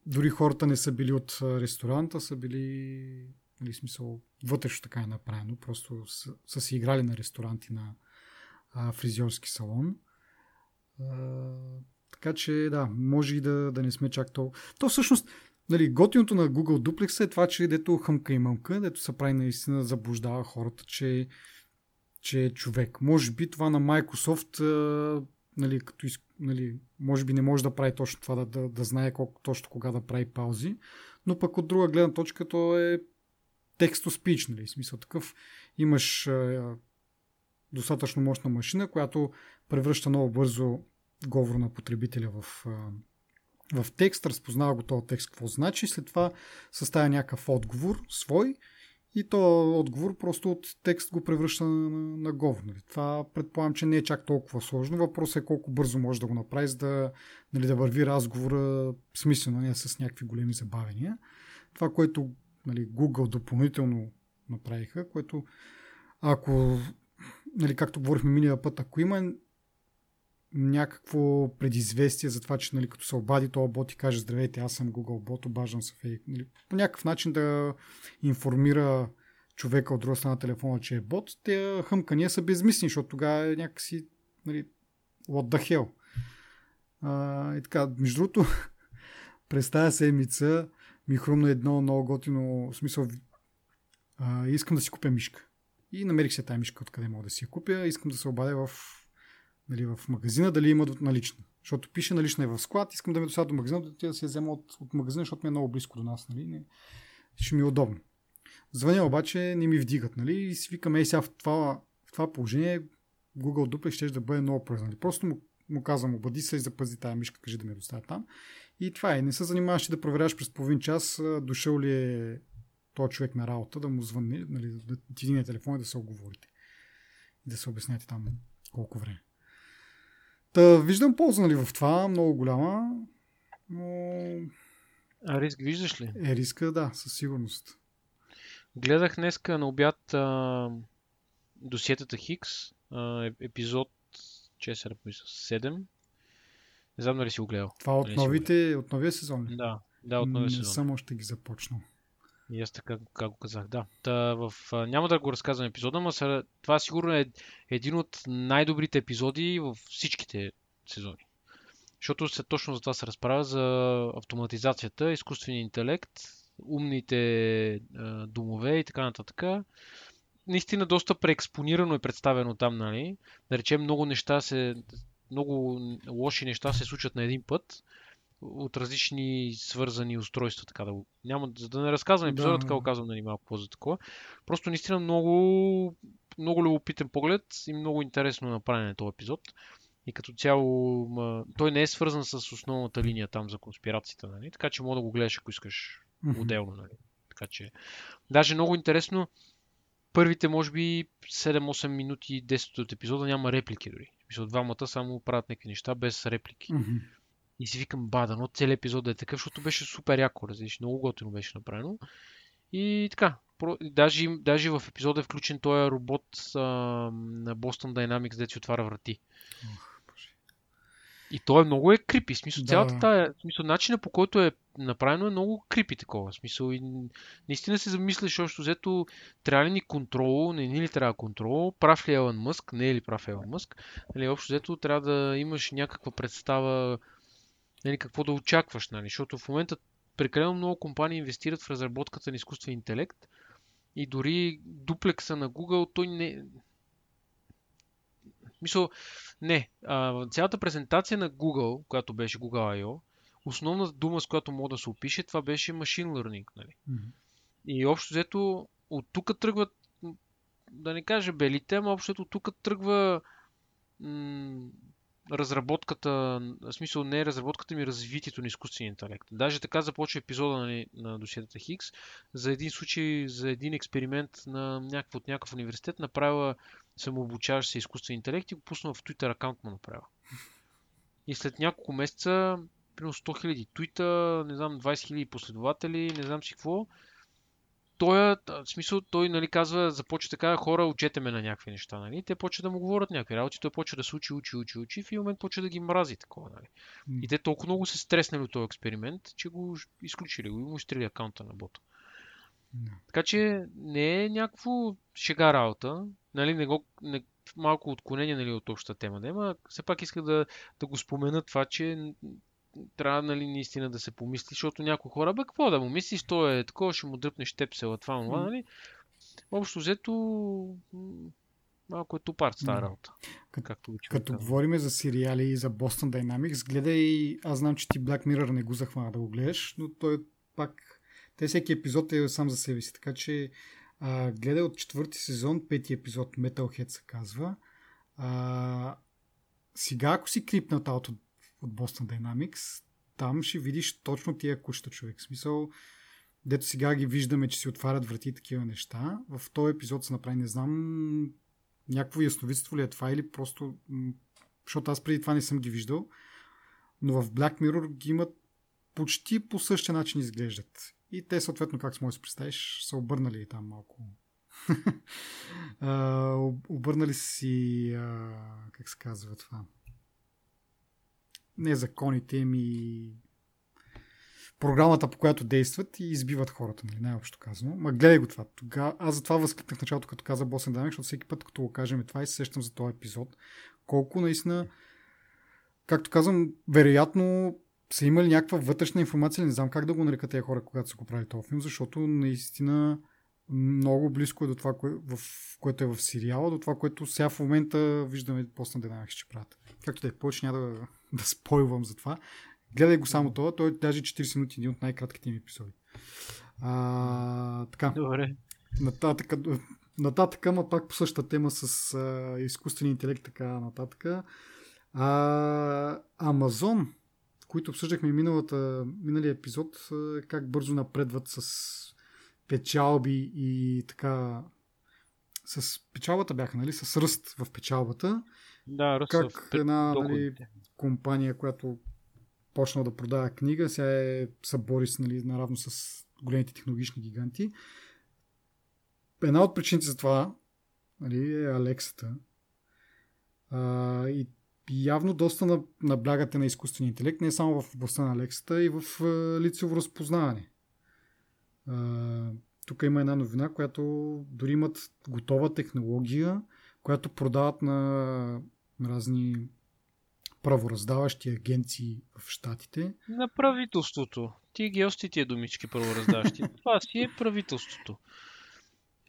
Speaker 1: дори хората не са били от ресторанта, са били нали, смисъл, вътрешно така е направено, просто са, са си играли на ресторанти на а, фризьорски салон. А, така че да, може и да, да не сме чак толкова. То всъщност, нали, готиното на Google Duplex е това, че дето хъмка и мъмка, дето се прави наистина заблуждава хората, че, че е човек. Може би това на Microsoft, а, нали, като, нали, може би не може да прави точно това, да, да, да знае колко точно кога да прави паузи, но пък от друга гледна точка то е тексто спич, нали, смисъл такъв. Имаш а, достатъчно мощна машина, която превръща много бързо говор на потребителя в, а, в текст, разпознава го този текст какво значи, след това съставя някакъв отговор свой и то отговор просто от текст го превръща на, на, на говор. Нали. Това предполагам, че не е чак толкова сложно. Въпросът е колко бързо може да го направи, за да, нали, да върви разговора смислено, не с някакви големи забавения. Това, което нали, Google допълнително направиха, което ако, нали, както говорихме миналия път, ако има някакво предизвестие за това, че нали, като се обади този бот и каже здравейте, аз съм Google бот, обаждам се в нали, по някакъв начин да информира човека от друга страна на телефона, че е бот, те хъмкания са безмислени, защото тогава е някакси нали, what the hell. А, и така, между другото, през тази седмица ми хрумна едно много готино, смисъл, А, искам да си купя мишка. И намерих се тази мишка, откъде мога да си я купя. Искам да се обадя в, нали, в магазина, дали има налична. Защото пише налична е в склад, искам да ме доставя до магазина, да, да се я взема от, от магазина, защото ми е много близко до нас. Нали? Не, ще ми е удобно. Звъня обаче, не ми вдигат. Нали? И си викам, ей сега в това, в това положение Google Duplex ще да бъде много полезно. Нали? Просто му, му казвам, обади се и запази тази мишка, кажи да ме доставя там. И това е. Не се занимаваш да проверяваш през половин час дошъл ли е този човек на работа, да му звънне, нали, да ти дигне телефон и да се оговорите. И да се обясняте там колко време. Та, виждам полза нали, в това, много голяма, но...
Speaker 2: А риск виждаш ли?
Speaker 1: Е, риска, да, със сигурност.
Speaker 2: Гледах днеска на обяд а, досиетата Хикс, а, епизод, че се мисля, 7. Не знам дали си го гледал.
Speaker 1: Това от, новите, от новия сезон ли?
Speaker 2: Да, да, от новия
Speaker 1: Не
Speaker 2: сезон.
Speaker 1: съм още ги започнал.
Speaker 2: И аз така как го казах, да. Та, в, няма да го разказвам епизода, но това сигурно е един от най-добрите епизоди в всичките сезони. Защото се, точно за това се разправя за автоматизацията, изкуствения интелект, умните а, домове и така нататък. Наистина доста преекспонирано е представено там, нали? Да речем много неща се, много лоши неща се случват на един път от различни свързани устройства, така да го... Няма, за да не разказвам епизода,
Speaker 1: Да,
Speaker 2: така го казвам нали, малко по-за такова. Просто наистина много, много любопитен поглед и много интересно направен е този епизод. И като цяло, ма, той не е свързан с основната линия там за конспирацията, нали? така че мога да го гледаш, ако искаш отделно. Нали? Така че, даже много интересно, първите, може би, 7-8 минути, 10 от епизода няма реплики дори. Смисъл, двамата само правят някакви неща без реплики.
Speaker 1: Мгм.
Speaker 2: И си викам, бада, но целият епизод да е такъв, защото беше супер яко, различно, много готино беше направено. И така, про- даже, даже в епизода е включен този робот а, на Boston Dynamics, дето си отваря врати.
Speaker 1: Боже.
Speaker 2: И той е много е крипи. Смисъл,
Speaker 1: Да.
Speaker 2: цялата тая, смисъл, начина по който е направено е много крипи такова. Смисъл, и наистина се замисляш още взето, трябва ли ни контрол, не ни ли трябва контрол, прав ли е Елън Мъск, не е ли прав Елън Мъск. Нали, общо взето трябва да имаш някаква представа, нали, какво да очакваш, нали, защото в момента прекалено много компании инвестират в разработката на изкуствен интелект и дори дуплекса на Google, той не... Мисъл, не. А, цялата презентация на Google, която беше Google I.O., основната дума, с която мога да се опише, това беше machine learning. Нали?
Speaker 1: Мгм.
Speaker 2: И общо взето от тук тръгват, да не кажа белите, ама общо от тук тръгва м- разработката, в смисъл не е разработката ми, развитието на изкуствения интелект. Даже така започва епизода на, на досиетата Хикс за един случай, за един експеримент на някакъв, от някакъв университет, направила самообучаващ се изкуствен интелект и го пусна в Twitter акаунт му направила. И след няколко месеца, примерно 100 000 твита, не знам, 20 000 последователи, не знам си какво, той, е, в смисъл, той нали, казва, започва така, хора, учете ме на някакви неща. Нали? Те почват да му говорят някакви работи, той почва да се учи, учи, учи, учи, и в един момент почва да ги мрази такова. Нали? И те толкова много се стреснали от този експеримент, че го изключили, го и му изтрили акаунта на бота.
Speaker 1: Да.
Speaker 2: Така че не е някакво шега работа, нали, не го, не, малко отклонение нали, от общата тема, да, ама все пак иска да, да го спомена това, че трябва нали, наистина да се помисли, защото някои хора, бе, какво да му мислиш, то е такова, ще му дръпнеш тепсела, това, това, нали? Общо взето, малко е тупарт тази работа.
Speaker 1: Като-
Speaker 2: Както учим.
Speaker 1: Като говорим за сериали и за Boston Dynamics, гледай, аз знам, че ти Black Mirror не го захвана да го гледаш, но той пак, те всеки епизод е сам за себе си, така че а, гледай от четвърти сезон, пети епизод, Metalhead се казва. А, сега, ако си клипнат от, от Boston Dynamics, там ще видиш точно тия кучета човек. В смисъл, дето сега ги виждаме, че си отварят врати такива неща. В този епизод се направи, не знам, някакво ясновидство ли е това или просто, защото аз преди това не съм ги виждал, но в Black Mirror ги имат почти по същия начин изглеждат. И те съответно, как си можеш да си представиш, са обърнали там малко. Обърнали си, как се казва това, не законите ми, програмата, по която действат и избиват хората, нали, най-общо казано. Ма гледай го това. Тога... Аз затова възкликнах началото, като каза Босен Даймек, защото всеки път, като го кажем това и се сещам за този епизод, колко наистина, както казвам, вероятно са имали някаква вътрешна информация, не знам как да го нарека тези хора, когато са го правили този филм, защото наистина много близко е до това, кое, в, което е в сериала, до това, което сега в момента виждаме после на ще правят. Както да е, повече няма да, да спойвам за това. Гледай го само това, той е даже 40 минути, един от най-кратките им епизоди. А, така.
Speaker 2: Добре.
Speaker 1: Нататък, нататък, ама пак по същата тема с а, изкуствен интелект, така нататък. А, Амазон, които обсъждахме миналата, миналия епизод, как бързо напредват с печалби и така с печалбата бяха, нали? С ръст в печалбата.
Speaker 2: Да, ръст
Speaker 1: как
Speaker 2: в
Speaker 1: една нали, компания, която почна да продава книга, сега е събори с, нали, наравно с големите технологични гиганти. Една от причините за това нали, е Алексата. А, и явно доста наблягате на изкуствения интелект, не само в областта на Алексата, и в лицево разпознаване. А, тук има една новина, която дори имат готова технология, която продават на разни правораздаващи агенции в Штатите.
Speaker 2: На правителството. Ти ги ости тия думички правораздаващи. Това си е правителството.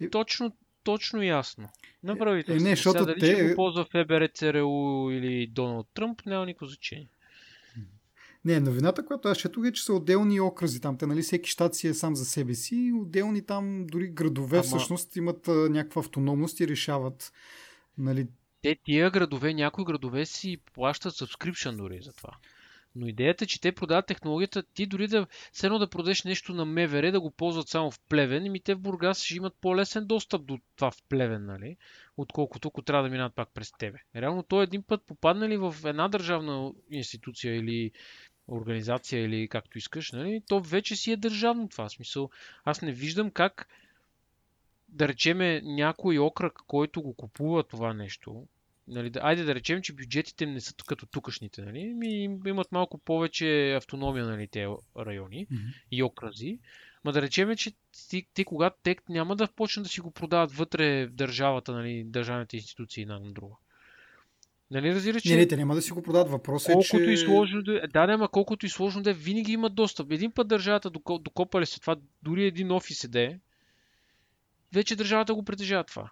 Speaker 2: Е... Точно, точно ясно. На правителството. Е, не, защото Сега, дали те... ще го ползва ФБР, ЦРУ или Доналд Тръмп, няма никакво значение.
Speaker 1: Не, новината, която аз четох е, че са отделни окрази там. Те, нали, всеки щат си е сам за себе си. Отделни там, дори градове Ама... всъщност имат а, някаква автономност и решават нали,
Speaker 2: те тия градове, някои градове си плащат subscription дори за това. Но идеята е, че те продават технологията, ти дори да все да продадеш нещо на МВР, да го ползват само в Плевен, и те в Бургас ще имат по-лесен достъп до това в Плевен, нали? Отколкото ако трябва да минат пак през тебе. Реално той един път попаднали в една държавна институция или организация или както искаш, нали? то вече си е държавно това. Смисъл, аз не виждам как да речеме някой окръг, който го купува това нещо, нали, да, айде да речем, че бюджетите не са като тукашните, нали, ми, имат малко повече автономия, нали, те райони mm-hmm. и окрази. Ма да речем, че ти, ти когато те няма да почнат да си го продават вътре в държавата, нали, държавните институции една на друга. Нали разбира, че...
Speaker 1: Не, не, те няма да си го продават. Въпросът
Speaker 2: е, че...
Speaker 1: И
Speaker 2: сложно да... Е, да, да, ама колкото и сложно да е, винаги имат достъп. Един път държавата докопали се това, дори един офис е вече държавата го притежава това.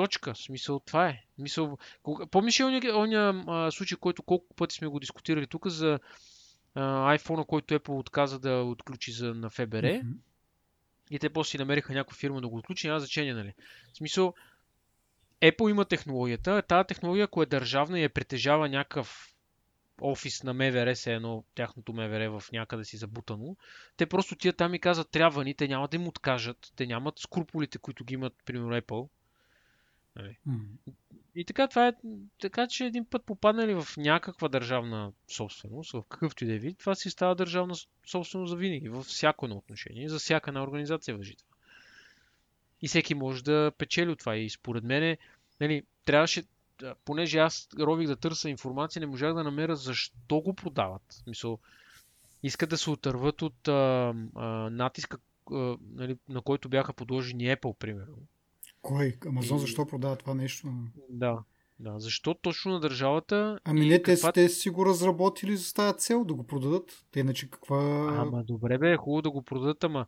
Speaker 2: Точка. Смисъл, това е. Мисъл, кога... Помниш ли оня, оня случай, който колко пъти сме го дискутирали тук за а, iPhone, който Apple отказа да отключи за, на ФБР? Mm-hmm. И те после си намериха някаква фирма да го отключи, няма значение, нали? В смисъл, Apple има технологията, тази технология, ако е държавна и я притежава някакъв офис на МВР, се едно тяхното МВР в някъде си забутано, те просто тия там и казват трябва ни, те няма да им откажат, те нямат скруполите, които ги имат, примерно Apple, Нали? И така, това е, така че един път попаднали в някаква държавна собственост, в какъвто и да е вид, това си става държавна собственост за винаги, във всяко едно отношение, за всяка една организация въжи това. И всеки може да печели от това. И според мен, нали, трябваше, понеже аз рових да търся информация, не можах да намеря защо го продават. Мисъл, искат да се отърват от а, а, натиска, а, нали, на който бяха подложени Apple, примерно
Speaker 1: кой? Амазон и... защо продава това нещо?
Speaker 2: Да. Да, защо точно на държавата?
Speaker 1: Ами не, те, каква... те си го разработили за тази цел да го продадат. Те иначе каква...
Speaker 2: Ама добре бе, е хубаво да го продадат, ама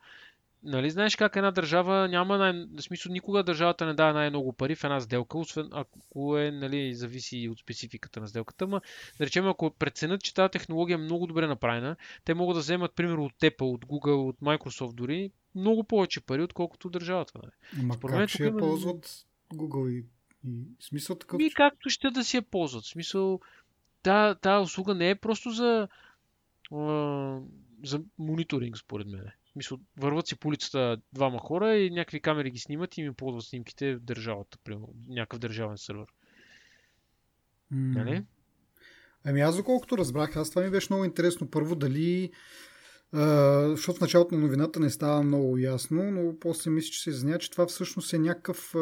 Speaker 2: Нали знаеш как една държава няма най... В смисъл никога държавата не дава най-много пари в една сделка, освен ако е, нали, зависи от спецификата на сделката. Ама, да речем, ако преценят, че тази технология е много добре направена, те могат да вземат, примерно, от Apple, от Google, от Microsoft дори, много повече пари, отколкото държавата. Нали.
Speaker 1: Ама Според как ще я ползват Google и, и смисъл такъв?
Speaker 2: И както ще да си я ползват. Смисъл, тази та услуга не е просто за, а, за мониторинг, според мен. Мисля, върват си по улицата двама хора и някакви камери ги снимат и ми ползват снимките в държавата, примерно, някакъв държавен сервер. Mm. Нали?
Speaker 1: Ами аз доколкото разбрах, аз това ми беше много интересно. Първо дали защото в началото на новината не става много ясно, но после мисля, че се изнява, че това всъщност е някакъв,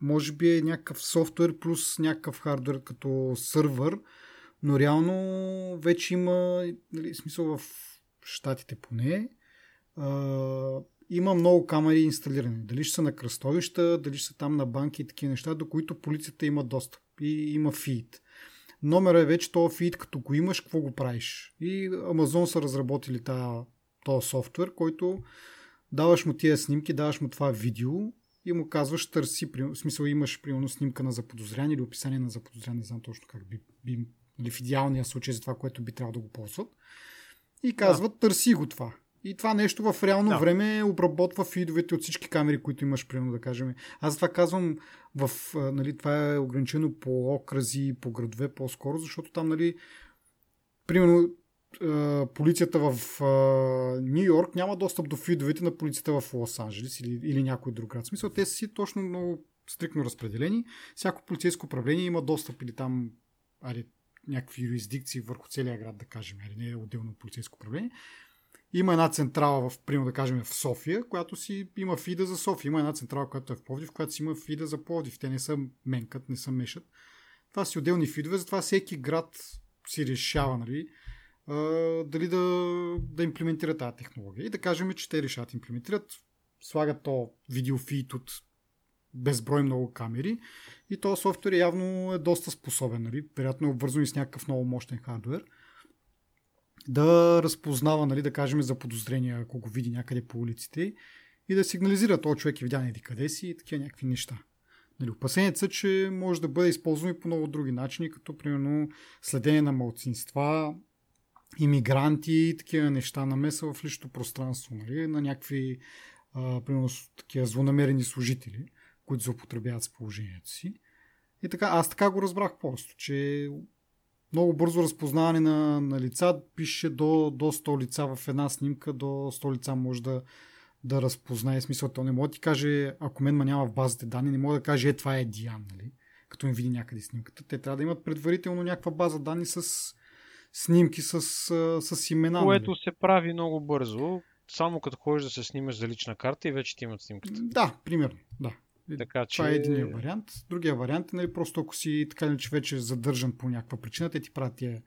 Speaker 1: може би е някакъв софтуер плюс някакъв хардвер като сървър, но реално вече има нали, смисъл в щатите поне, uh, има много камери инсталирани. Дали ще са на кръстовища, дали ще са там на банки и такива неща, до които полицията има достъп и има фид номера е вече този фид, като го имаш, какво го правиш. И Amazon са разработили този софтуер, който даваш му тия снимки, даваш му това видео и му казваш търси, в смисъл имаш примерно снимка на заподозрян или описание на заподозрян, не знам точно как би, би нали, в идеалния случай за това, което би трябвало да го ползват. И казват, да. търси го това. И това нещо в реално да. време обработва фидовете от всички камери, които имаш, примерно да кажем. Аз това казвам, в, нали, това е ограничено по окрази, по градове по-скоро, защото там, нали, примерно, полицията в Нью Йорк няма достъп до фидовете на полицията в Лос Анджелес или, или някой друг град. В смисъл, те са си точно много стрикно разпределени. Всяко полицейско управление има достъп или там ари, някакви юрисдикции върху целия град, да кажем, или не е отделно полицейско управление. Има една централа, в, примерно да кажем в София, която си има фида за София. Има една централа, която е в Пловдив, която си има фида за Пловдив. Те не са менкат, не са мешат. Това си отделни фидове, затова всеки град си решава, нали, дали да, да имплементира тази технология. И да кажем, че те решат имплементират, слагат то видеофит от безброй много камери и то софтуер явно е доста способен. Нали? Вероятно е обвързан и с някакъв много мощен хардвер да разпознава, нали, да кажем, за подозрения, ако го види някъде по улиците и да сигнализира този човек е видян еди къде си и такива някакви неща. Нали, опасението са, че може да бъде използвано и по много други начини, като примерно следение на малцинства, иммигранти, такива неща, намеса в личното пространство, нали, на някакви а, примерно такива злонамерени служители, които заупотребяват с положението си. И така, аз така го разбрах просто, че много бързо разпознаване на, на лица, пише до, до 100 лица в една снимка, до 100 лица може да, да разпознае смисъл. То не може да ти каже, ако мен ма няма в базите данни, не може да каже, е това е Диан, нали? като им види някъде снимката. Те трябва да имат предварително някаква база данни с снимки с, с имена.
Speaker 2: Което нали? се прави много бързо, само като ходиш да се снимаш за лична карта и вече ти имат снимката.
Speaker 1: Да, примерно, да. Така, че... Това е един вариант. Другия вариант е, нали, просто ако си така или че вече задържан по някаква причина, те ти правят тия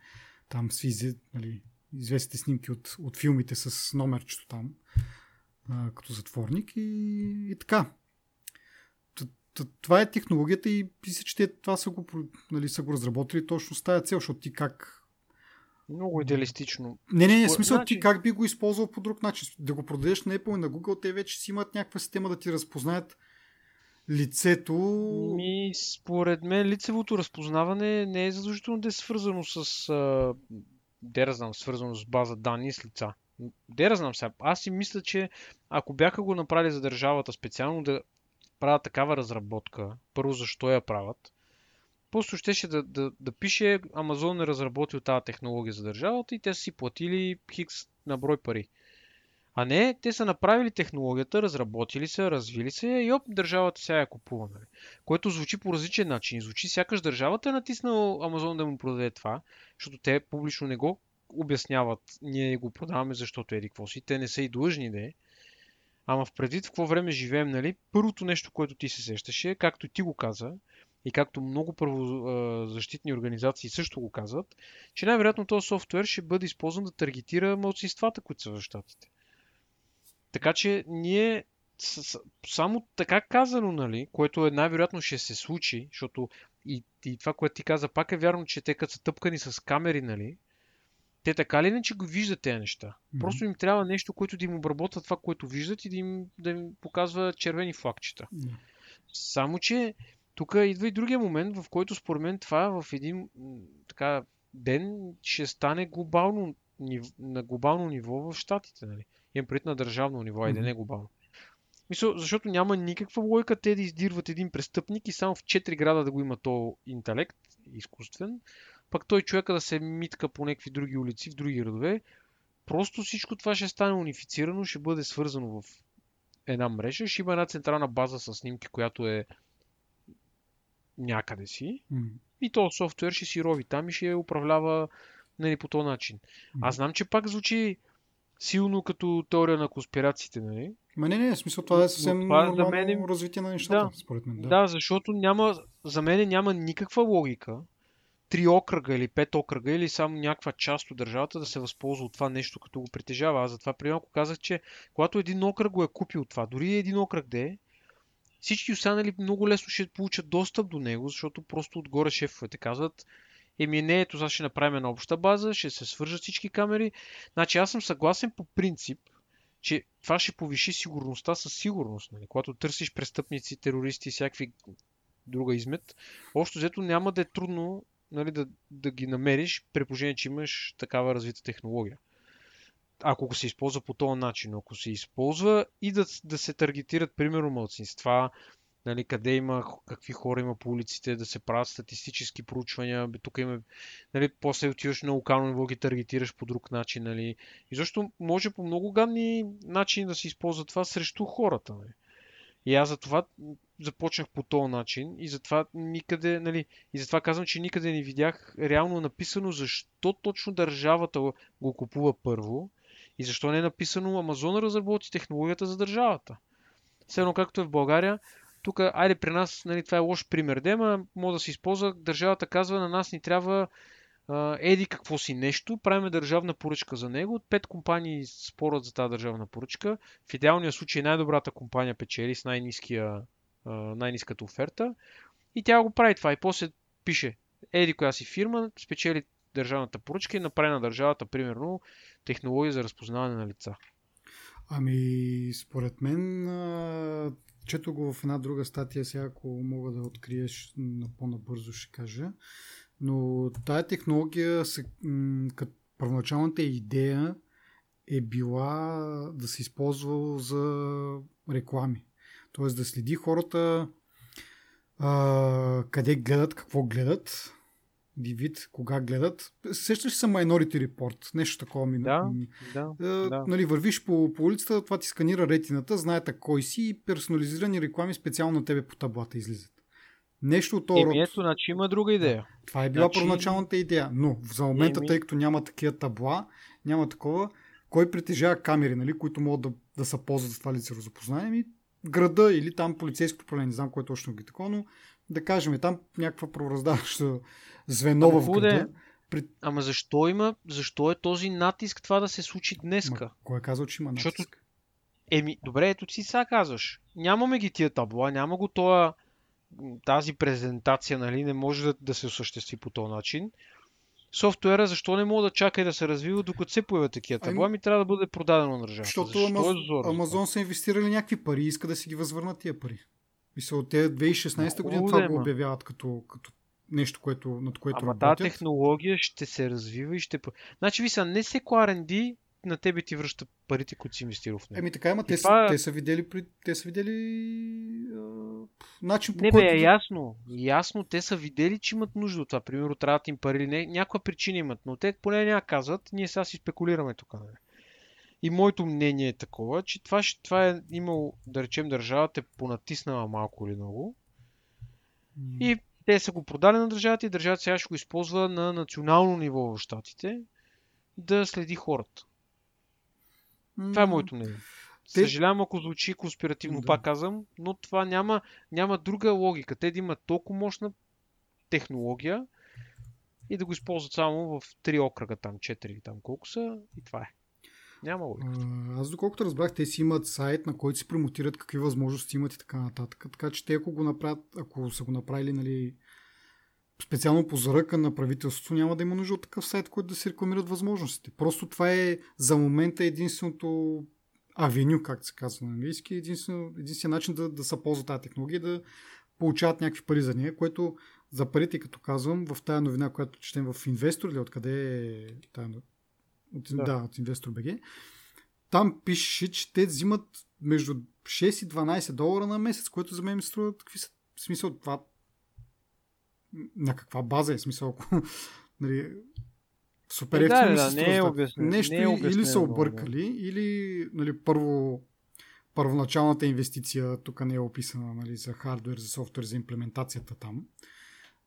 Speaker 1: там свизи, нали, известните снимки от, от филмите с номерчето там, а, като затворник и, и така. Това е технологията и мисля, че те това са го, нали, са го разработили точно с тази цел, защото ти как
Speaker 2: много идеалистично.
Speaker 1: Не, не, не, смисъл значи... ти как би го използвал по друг начин. Да го продадеш на Apple и на Google, те вече си имат някаква система да ти разпознаят лицето.
Speaker 2: Ми, според мен лицевото разпознаване не е задължително да е свързано с. А, да знам, свързано с база данни с лица. Де да сега. Аз си мисля, че ако бяха го направили за държавата специално да правят такава разработка, първо защо я правят, просто щеше да, да, да пише Амазон е разработил тази технология за държавата и те са си платили хикс на брой пари. А не, те са направили технологията, разработили се, развили се и оп, държавата сега я купува. Нали? Което звучи по различен начин. Звучи сякаш държавата е натиснала Амазон да му продаде това, защото те публично не го обясняват. Ние го продаваме, защото еди какво си. Те не са и длъжни да е. Ама в предвид в какво време живеем, нали, първото нещо, което ти се сещаше, както ти го каза, и както много правозащитни организации също го казват, че най-вероятно този софтуер ще бъде използван да таргетира младсинствата, които са в щатите. Така че ние само така казано, нали, което е най-вероятно ще се случи, защото и, и това, което ти каза, пак е вярно, че те като са тъпкани с камери, нали, те така ли не, че го виждат тези неща? Mm-hmm. Просто им трябва нещо, което да им обработва това, което виждат и да им, да им показва червени флагчета. Mm-hmm. Само, че тук идва и другия момент, в който според мен това в един така ден ще стане глобално, на глобално ниво в Штатите. Нали? Имам пред на държавно ниво, айде не глобално. Мисля, защото няма никаква лойка те да издирват един престъпник и само в 4 града да го има то интелект, изкуствен, пък той човека да се митка по някакви други улици, в други градове. Просто всичко това ще стане унифицирано, ще бъде свързано в една мрежа, ще има една централна база с снимки, която е някъде си. Mm. И то софтуер ще си рови там и ще я управлява нали, по този начин. Mm. Аз знам, че пак звучи силно като теория на конспирациите, нали?
Speaker 1: Ма не, не, в смисъл това е съвсем това за мен е... развитие на нещата, да, според мен.
Speaker 2: Да. да, защото няма, за мен няма никаква логика три окръга или пет окръга или само някаква част от държавата да се възползва от това нещо, като го притежава. Аз затова преди малко казах, че когато един окръг го е купил това, дори един окръг да е, всички останали много лесно ще получат достъп до него, защото просто отгоре шефовете казват, Еми не, ето сега ще направим една обща база, ще се свържат всички камери. Значи аз съм съгласен по принцип, че това ще повиши сигурността със сигурност. Нали? Когато търсиш престъпници, терористи, всякакви друга измет, общо взето няма да е трудно нали, да, да ги намериш, при че имаш такава развита технология. Ако го се използва по този начин, ако се използва и да, да се таргетират, примерно, мълцинства, нали, къде има, какви хора има по улиците, да се правят статистически проучвания, тук има, нали, после отиваш на локално ниво, ги таргетираш по друг начин, нали. И защо може по много гадни начини да се използва това срещу хората, нали. И аз затова започнах по този начин и затова никъде, нали, и затова казвам, че никъде не видях реално написано защо точно държавата го купува първо и защо не е написано Амазон разработи технологията за държавата. Все едно както е в България, тук, айде при нас, нали, това е лош пример, дема, може да се използва, държавата казва, на нас ни трябва а, еди какво си нещо, правиме държавна поръчка за него, пет компании спорят за тази държавна поръчка, в идеалния случай най-добрата компания печели с най-низкия, най-низката оферта. И тя го прави това. И после пише, еди коя си фирма спечели държавната поръчка и направи на държавата, примерно, технология за разпознаване на лица.
Speaker 1: Ами, според мен, чето го в една друга статия, сега ако мога да откриеш на по-набързо ще кажа. Но тая технология, като първоначалната идея е била да се използва за реклами. Тоест да следи хората а, къде гледат, какво гледат, вид, кога гледат. Сещаш се Minority Report? Нещо такова ми.
Speaker 2: Да, да,
Speaker 1: а,
Speaker 2: да.
Speaker 1: Нали, вървиш по, по улицата, това ти сканира ретината, знаете кой си и персонализирани реклами специално на тебе по таблата излизат. Нещо от този
Speaker 2: Еми, ето, значи има друга идея.
Speaker 1: Това е била значи... първоначалната идея, но за момента, Еми... тъй като няма такива табла, няма такова, кой притежава камери, нали, които могат да, да се ползват за това лицево запознание, ми града или там полицейското управление, не знам кой точно ги такова, но да кажем, там някаква правораздаваща звено ама, в града. Е?
Speaker 2: При... Ама защо има, защо е този натиск това да се случи днеска? Ма,
Speaker 1: кой е казал, че има натиск? Защото...
Speaker 2: Еми, добре, ето си сега казваш. Нямаме ги тия табла, няма го това, тази презентация, нали, не може да, да се осъществи по този начин. Софтуера защо не мога да чака и да се развива, докато се появят такива табла? Ами трябва да бъде продадено на държавата.
Speaker 1: Защото Защо Амаз... е Амазон са инвестирали някакви пари и иска да си ги възвърнат тия пари. Мисля, от те 2016 година това го обявяват като, като нещо, което, над което
Speaker 2: Ама
Speaker 1: работят.
Speaker 2: тази технология ще се развива и ще... Значи, ви са, не всеко R&D на тебе ти връща парите, които си инвестирал в него.
Speaker 1: Еми така, ама те, това... са, те са видели, те са видели а, начин по
Speaker 2: не,
Speaker 1: който...
Speaker 2: Не бе, ясно. Ясно, те са видели, че имат нужда от това. Примерно, трябват им пари или не. Някаква причина имат, но те поне няма казват. Ние сега си спекулираме тук. Не? И моето мнение е такова, че това, това е имало, да речем, държавата е понатиснала малко или много. Mm. И те са го продали на държавата и държавата сега ще го използва на национално ниво в Штатите да следи хората. Mm. Това е моето мнение. Те... Съжалявам, ако звучи конспиративно, да. пак казвам, но това няма, няма друга логика. Те да имат толкова мощна технология и да го използват само в три окръга, там, четири, там колко са, и това е. Няма логика.
Speaker 1: Аз доколкото разбрах, те си имат сайт, на който си промотират какви възможности имат и така нататък. Така че те ако го направят, ако са го направили, нали, специално по заръка на правителството, няма да има нужда от такъв сайт, който да се рекламират възможностите. Просто това е за момента единственото авеню, както се казва на английски, единствен, единствен начин да, да се ползва тази технология, да получават някакви пари за нея, което за парите, като казвам, в тази новина, която четем в Инвестор или откъде е тая от, да. да, от Investor BG, там пише, че те взимат между 6 и 12 долара на месец, което за мен ми струва какви са смисъл това на каква база е смисъл ако нали, супер
Speaker 2: е, да, да, не е обяснено.
Speaker 1: Нещо
Speaker 2: не е обяснено,
Speaker 1: или са объркали, да. или нали, първо първоначалната инвестиция тук не е описана нали, за хардвер, за софтуер, за имплементацията там.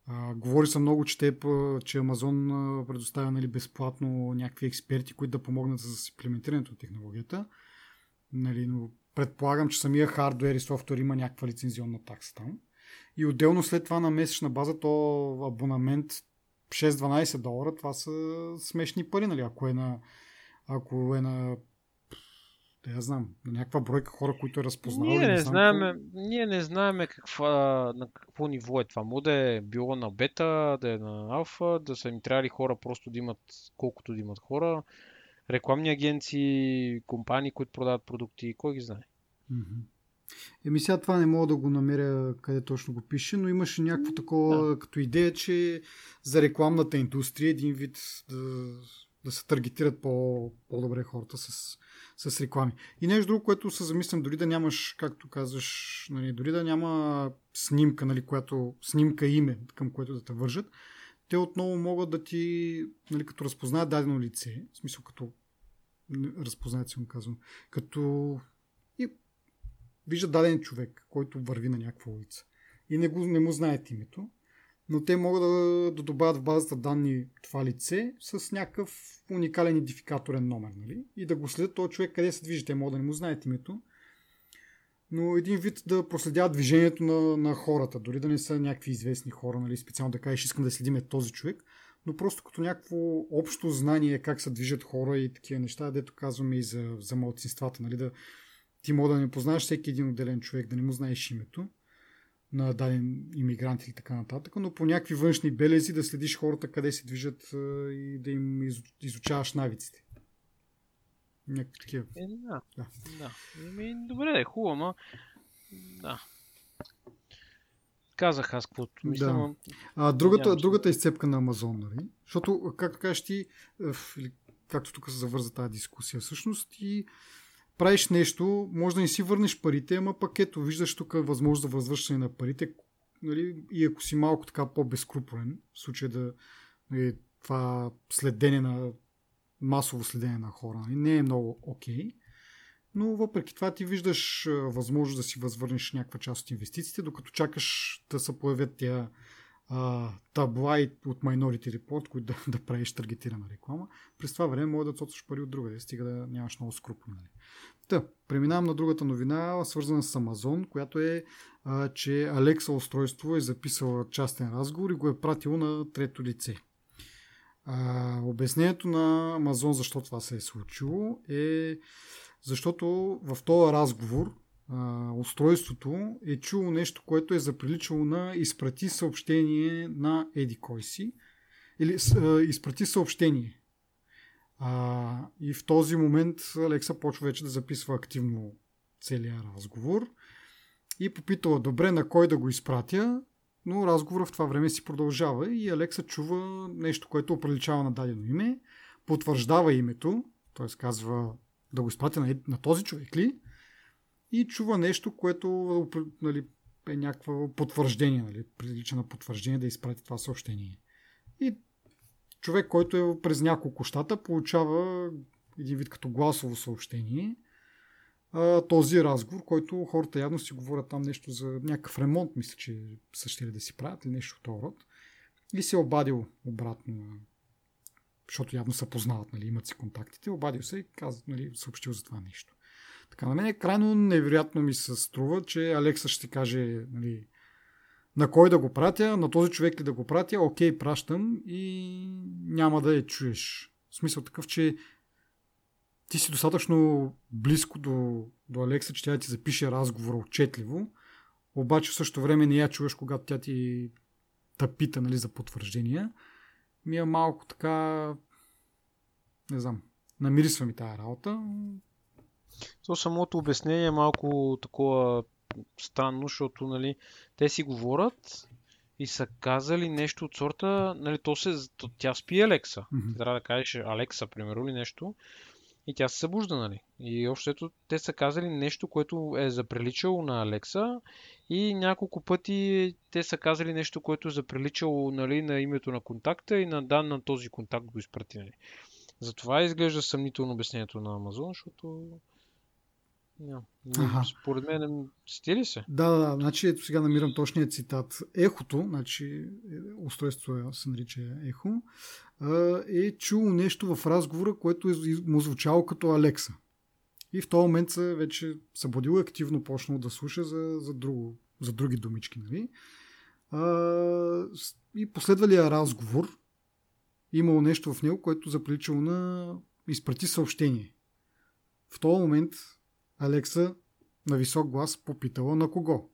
Speaker 1: А, говори се много, че, те, че Амазон предоставя нали, безплатно някакви експерти, които да помогнат за имплементирането на технологията. Нали, но предполагам, че самия хардвер и софтуер има някаква лицензионна такса там. И отделно след това на месечна база то абонамент 6-12 долара, това са смешни пари, нали? Ако е на, ако е на да я знам, на някаква бройка хора, които е разпознавали.
Speaker 2: Ние не, не знаем, какво... ние не знаем каква, на какво ниво е това. Може да е било на бета, да е на алфа, да са им трябвали хора просто да имат колкото да имат хора. рекламни агенции, компании, които продават продукти, кой ги знае.
Speaker 1: Mm-hmm. Еми сега това не мога да го намеря къде точно го пише, но имаше някакво такова да. като идея, че за рекламната индустрия един вид да, да се таргетират по, по-добре хората с, с реклами. И нещо друго, което се замислям, дори да нямаш, както казваш, нали, дори да няма снимка, нали, която, снимка име, към което да те вържат, те отново могат да ти, нали, като разпознаят дадено лице, в смисъл като разпознаят си му казвам, като и виждат даден човек, който върви на някаква улица и не, го, не му знаят името, но те могат да, да добавят в базата данни това лице с някакъв уникален идентификаторен номер, нали? И да го следят този човек къде се движи. Те могат да не му знаят името, но един вид да проследяват движението на, на хората, дори да не са някакви известни хора, нали? специално да кажеш, искам да следиме този човек, но просто като някакво общо знание как се движат хора и такива неща, дето казваме и за, за малцинствата, нали? Да, ти мога да не познаеш всеки един отделен човек, да не му знаеш името на даден иммигрант или така нататък, но по някакви външни белези да следиш хората къде се движат и да им изучаваш навиците. Някакви такива.
Speaker 2: Е, да. да. да. Еми, добре, е хубаво, ама... Да. Казах аз каквото мисля, да.
Speaker 1: но... А, другата, другата изцепка на Амазон, нали? Защото, както кажеш ти, както тук се завърза тази дискусия, всъщност и правиш нещо, може да не си върнеш парите, ама пък ето, виждаш тук възможност за възвръщане на парите, нали, и ако си малко така по-безкруполен, в случай да нали, това следене на масово следене на хора, нали, не е много окей, okay, но въпреки това ти виждаш възможност да си възвърнеш някаква част от инвестициите, докато чакаш да се появят тия а, табла от Minority Report, които да, да правиш таргетирана реклама. През това време може да цоцаш пари от друга, стига да нямаш много скрупули. Нали. Та, преминавам на другата новина, свързана с Amazon, която е, а, че Alexa устройство е записала частен разговор и го е пратило на трето лице. А, обяснението на Amazon защо това се е случило е защото в този разговор устройството е чуло нещо, което е заприличало на изпрати съобщение на Еди кой си. Или а, изпрати съобщение. А, и в този момент Алекса почва вече да записва активно целият разговор и попитала добре на кой да го изпратя, но разговорът в това време си продължава и Алекса чува нещо, което оприличава на дадено име, потвърждава името, т.е. казва да го изпратя на, на този човек ли, и чува нещо, което нали, е някакво потвърждение, нали, прилича на потвърждение да изпрати това съобщение. И човек, който е през няколко щата, получава един вид като гласово съобщение този разговор, който хората явно си говорят там нещо за някакъв ремонт, мисля, че са ще да си правят или нещо от този род. И се е обадил обратно, защото явно се познават, нали, имат си контактите, обадил се и каза, нали, съобщил за това нещо. Така, на мен е крайно невероятно ми се струва, че Алекса ще каже нали, на кой да го пратя, на този човек ли да го пратя, окей, пращам и няма да я чуеш. В смисъл такъв, че ти си достатъчно близко до, до Алекса, че тя ти запише разговора отчетливо, обаче в същото време не я чуваш, когато тя ти тъпита нали, за потвърждения. Ми е малко така, не знам, намирисва ми тази работа.
Speaker 2: То самото обяснение е малко такова странно, защото нали, те си говорят и са казали нещо от сорта, нали, то се, то, тя спи Алекса. Mm-hmm. Трябва да кажеш Алекса, примерно, или нещо. И тя се събужда, нали? И общото те са казали нещо, което е заприличало на Алекса и няколко пъти те са казали нещо, което е заприличало нали, на името на контакта и на дан на този контакт го изпрати. Нали. Затова изглежда съмнително обяснението на Амазон, защото Yeah. Ага. Според мен стили се.
Speaker 1: Да, да, да. Значи ето сега намирам точния цитат. Ехото, значи устройство се нарича Ехо, е чул нещо в разговора, което е му звучало като Алекса. И в този момент се вече събудил и активно почнал да слуша за, за, друго, за други думички. Нали? А, и последвалия разговор имало нещо в него, което заприличало на изпрати съобщение. В този момент Алекса на висок глас попитала на кого.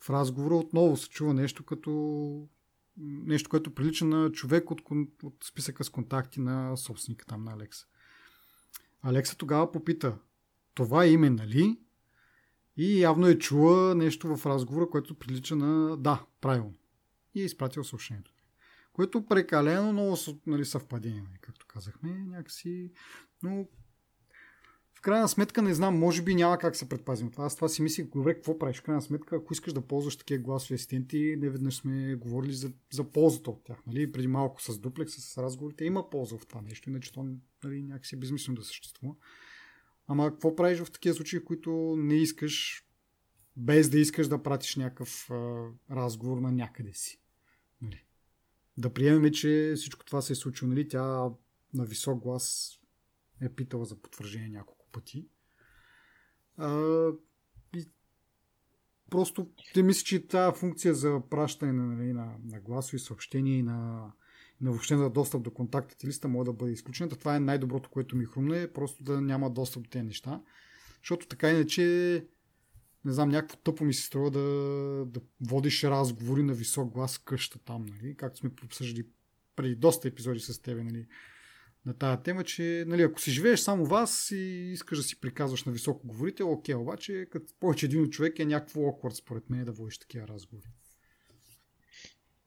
Speaker 1: В разговора отново се чува нещо като нещо, което прилича на човек от, от списъка с контакти на собственика там на Алекса. Алекса тогава попита, това име, нали? И явно е чула нещо в разговора, което прилича на да, правилно. И е изпратил съобщението. Което прекалено много нали, съвпадение, както казахме, някакси. Но крайна сметка не знам, може би няма как се предпазим това. Аз това си мислих, добре, какво правиш? В крайна сметка, ако искаш да ползваш такива гласови асистенти, не веднъж сме говорили за, за ползата от тях. Нали? Преди малко с дуплекс, с разговорите, има полза в това нещо, иначе то нали, някакси е безмислено да съществува. Ама какво правиш в такива случаи, които не искаш, без да искаш да пратиш някакъв а, разговор на някъде си? Нали? Да приемем, че всичко това се е случило. Нали? Тя на висок глас е питала за потвърждение няколко пъти. А, и просто те мисля, че тази функция за пращане нали, на, на гласови съобщения и на, на въобще на достъп до контактите листа може да бъде изключена. Това е най-доброто, което ми хрумне, просто да няма достъп до тези неща. Защото така иначе не знам, някакво тъпо ми се струва да, да водиш разговори на висок глас къща там, нали? Както сме обсъждали преди доста епизоди с тебе, нали? На тази тема, че нали, ако си живееш само вас и искаш да си приказваш на високо говорител, окей, обаче като повече един човек е някакво awkward според мен да водиш такива разговори.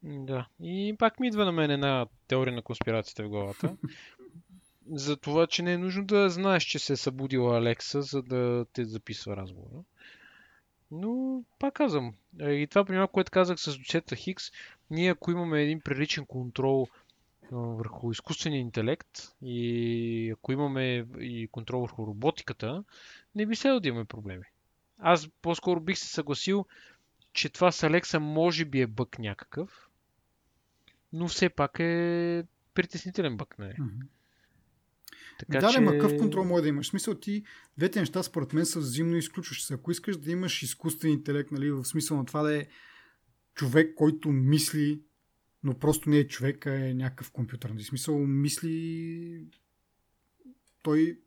Speaker 2: Да. И пак ми идва на мен една теория на конспирацията в главата. за това, че не е нужно да знаеш, че се е събудила Алекса, за да те записва разговора. Но, пак казвам, и това примерно, което казах с доцета Хикс, ние ако имаме един приличен контрол върху изкуствения интелект и ако имаме и контрол върху роботиката, не би следвало да имаме проблеми. Аз по-скоро бих се съгласил, че това с Алекса може би е бък някакъв, но все пак е притеснителен бък? Mm-hmm.
Speaker 1: Така, да, че... ма какъв контрол може да имаш? В смисъл ти, двете неща според мен са взаимно изключващи се. Ако искаш да имаш изкуствен интелект, нали, в смисъл на това да е човек, който мисли, но просто не е човек, а е някакъв компютър. В смисъл мисли той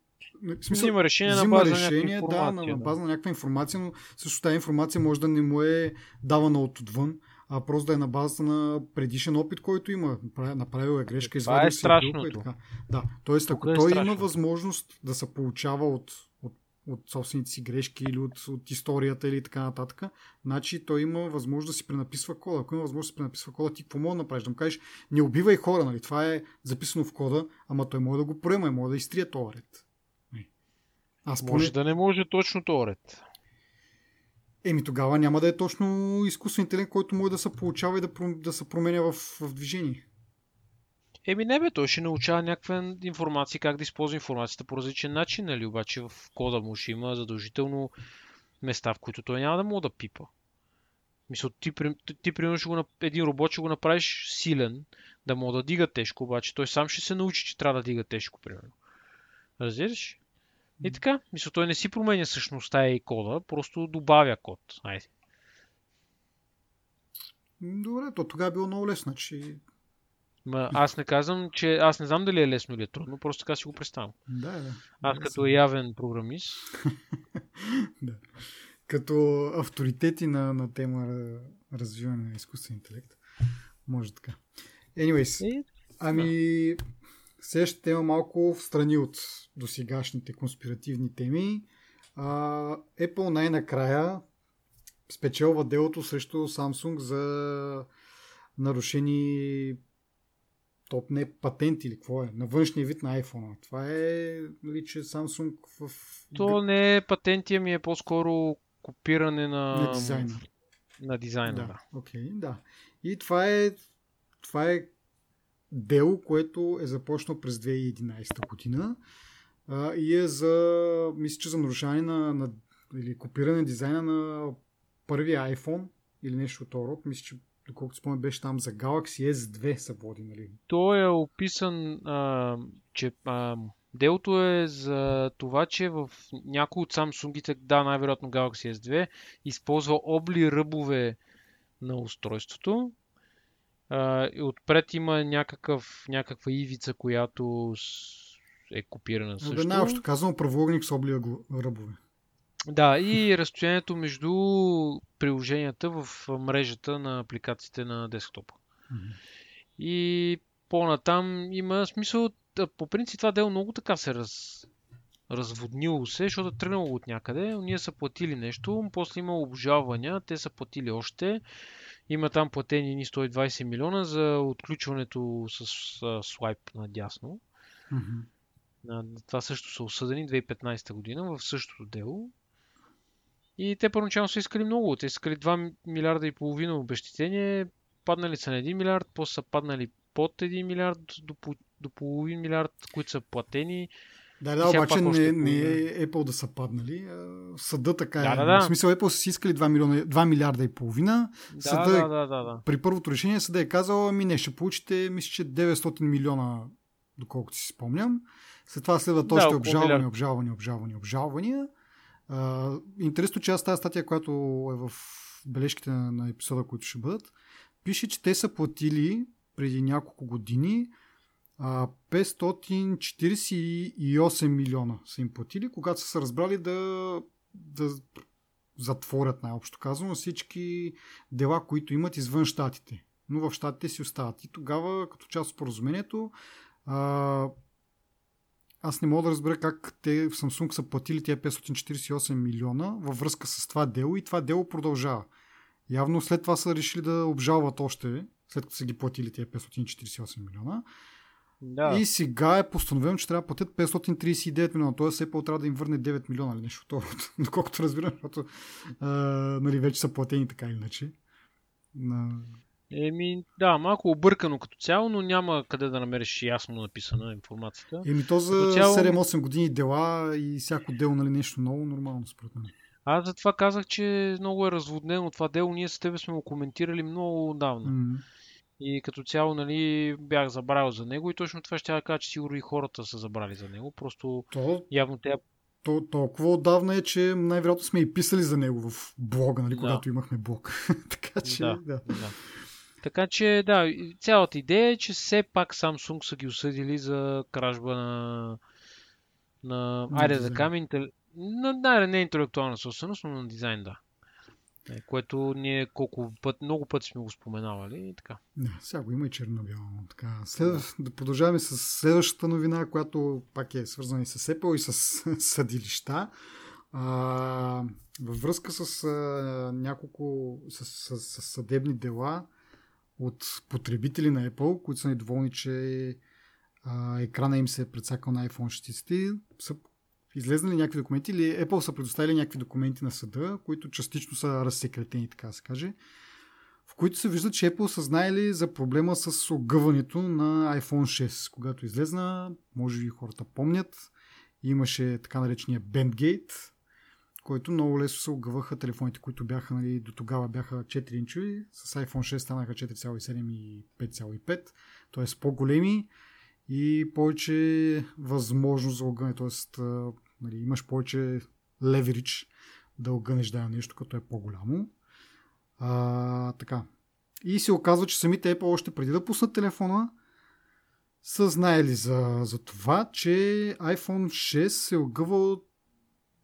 Speaker 2: в смисъл, взима решение на база решение,
Speaker 1: да, на, на база на някаква информация, но също тази информация може да не му е давана от отвън, а просто да е на базата на предишен опит, който има. Направил е грешка,
Speaker 2: извадил е си и
Speaker 1: така. Да, т.е. ако е той страшно. има възможност да се получава от, от, собствените си грешки или от, от историята или така нататък, значи той има възможност да си пренаписва кода. Ако има възможност да си пренаписва кода, ти какво мога да направиш? Да му кажеш, не убивай хора, нали? Това е записано в кода, ама той може да го приема и може да изтрие този ред.
Speaker 2: Аз може поне... да не може точно този ред.
Speaker 1: Еми тогава няма да е точно изкуствен интелект, който може да се получава и да, да се променя в, в движение.
Speaker 2: Еми не бе, той ще научава някаква информация, как да използва информацията по различен начин, нали? Обаче в кода му ще има задължително места, в които той няма да мога да пипа. Мисля, ти, ти, ти примерно ще го, един робот ще го направиш силен, да мога да дига тежко, обаче той сам ще се научи, че трябва да дига тежко, примерно. Разбираш? И така, мисля, той не си променя същността и кода, просто добавя код. Айде.
Speaker 1: Добре, то тогава е било много лесно, че...
Speaker 2: Ма, аз не казвам, че аз не знам дали е лесно или е трудно, просто така си го представям.
Speaker 1: Да, да.
Speaker 2: Аз да, като явен програмист.
Speaker 1: да. Като авторитети на, на тема развиване на изкуствен интелект. Може така. Anyways, ами, да. Следващата тема малко в страни от досегашните конспиративни теми. А, Apple най-накрая спечелва делото срещу Samsung за нарушени топ не патент или какво е, на външния вид на iPhone. Това е, нали, че Samsung в...
Speaker 2: То не е патент, ами е по-скоро копиране на...
Speaker 1: На дизайна.
Speaker 2: На дизайна, да.
Speaker 1: да. Okay, да. И това е, това е дело, което е започнало през 2011 година а, и е за, мисля, че за нарушаване на, на или копиране дизайна на първия iPhone или нещо от род. Мисля, че доколкото спомням беше там за Galaxy S2 са води, нали?
Speaker 2: То е описан, а, че а, делото е за това, че в някои от Samsung, да, най-вероятно Galaxy S2, използва обли ръбове на устройството, и отпред има някакъв, някаква ивица, която е копирана също. Да,
Speaker 1: най-общо казвам, правоъгник с облия ръбове.
Speaker 2: Да, и разстоянието между приложенията в мрежата на апликациите на десктопа. Mm-hmm. И по-натам има смисъл, по принцип това дело много така се раз, разводнило се, защото е тръгнало от някъде, ние са платили нещо, после има обжалвания, те са платили още, има там платени ни 120 милиона за отключването с а, слайп надясно.
Speaker 1: Mm-hmm.
Speaker 2: Това също са осъдени 2015 година в същото дело. И те първоначално са искали много. Те са искали 2 милиарда и половина обещетение, паднали са на 1 милиард, после са паднали под 1 милиард до, до половин милиард, които са платени.
Speaker 1: Да, да, обаче не, не е Apple да са паднали. Съда така
Speaker 2: да,
Speaker 1: е.
Speaker 2: Да, да.
Speaker 1: В смисъл Apple са си искали 2, милиона, 2 милиарда и половина.
Speaker 2: Да,
Speaker 1: съда,
Speaker 2: да, да, да, да.
Speaker 1: При първото решение съда е казал, ами не, ще получите, мисля, че 900 милиона, доколкото си спомням. След това следват
Speaker 2: Да,
Speaker 1: още
Speaker 2: около
Speaker 1: обжалвания, обжалвания, обжалвания, обжалвания. Интересно, че аз тази статия, която е в бележките на, на епизода, които ще бъдат, пише, че те са платили преди няколко години а, 548 милиона са им платили, когато са се разбрали да, да затворят най-общо казано всички дела, които имат извън щатите. Но в щатите си остават. И тогава, като част от споразумението, аз не мога да разбера как те в Samsung са платили тия 548 милиона във връзка с това дело и това дело продължава. Явно след това са решили да обжалват още, след като са ги платили тия 548 милиона.
Speaker 2: Да.
Speaker 1: И сега е постановено, че трябва да платят 539 милиона. Тоест Apple трябва да им върне 9 милиона или нещо второ. Доколкото разбирам, защото а, нали, вече са платени така или иначе. На...
Speaker 2: Еми, да, малко объркано като цяло, но няма къде да намериш ясно написана информацията.
Speaker 1: Еми то за
Speaker 2: Като цяло-
Speaker 1: 7-8 години дела и всяко дело нали, нещо ново, нормално според мен.
Speaker 2: Аз затова казах, че много е разводнено това дело. Ние с тебе сме го коментирали много отдавна.
Speaker 1: М.
Speaker 2: И като цяло, нали, бях забравил за него и точно това ще я кажа, че сигурно и хората са забрали за него. Просто
Speaker 1: То,
Speaker 2: явно те
Speaker 1: то толкова отдавна е, че най-вероятно сме и писали за него в блога, нали,
Speaker 2: Да.
Speaker 1: когато имахме блог. така че,
Speaker 2: Да.
Speaker 1: да.
Speaker 2: Да. Така че, да, цялата идея е, че все пак Samsung са ги осъдили за кражба на, на айде да кажем, интел... на, да, не интелектуална собственост, но на дизайн, да. Е, Което ние колко път, много пъти сме го споменавали и така.
Speaker 1: Не, сега го има и черно-бяло. Така. След, да продължаваме с следващата новина, която пак е свързана и с Apple и с съдилища. А, във връзка с а, няколко с, с, с съдебни дела от потребители на Apple, които са недоволни, че а, екрана им се е прецакал на iPhone 6, са излезнали някакви документи или Apple са предоставили някакви документи на съда, които частично са разсекретени, така да се каже в които се вижда, че Apple са знаели за проблема с огъването на iPhone 6. Когато излезна, може би хората помнят, имаше така наречения Bandgate, който много лесно се огъваха телефоните, които бяха нали, до тогава бяха 4 инчови, с iPhone 6 станаха 4,7 и 5,5, т.е. по-големи и повече възможност за огъне, т.е. Нали, имаш повече леверидж да огънеш да нещо, като е по-голямо. А, така. И се оказва, че самите Apple още преди да пуснат телефона са знаели за, за това, че iPhone 6 се огъвал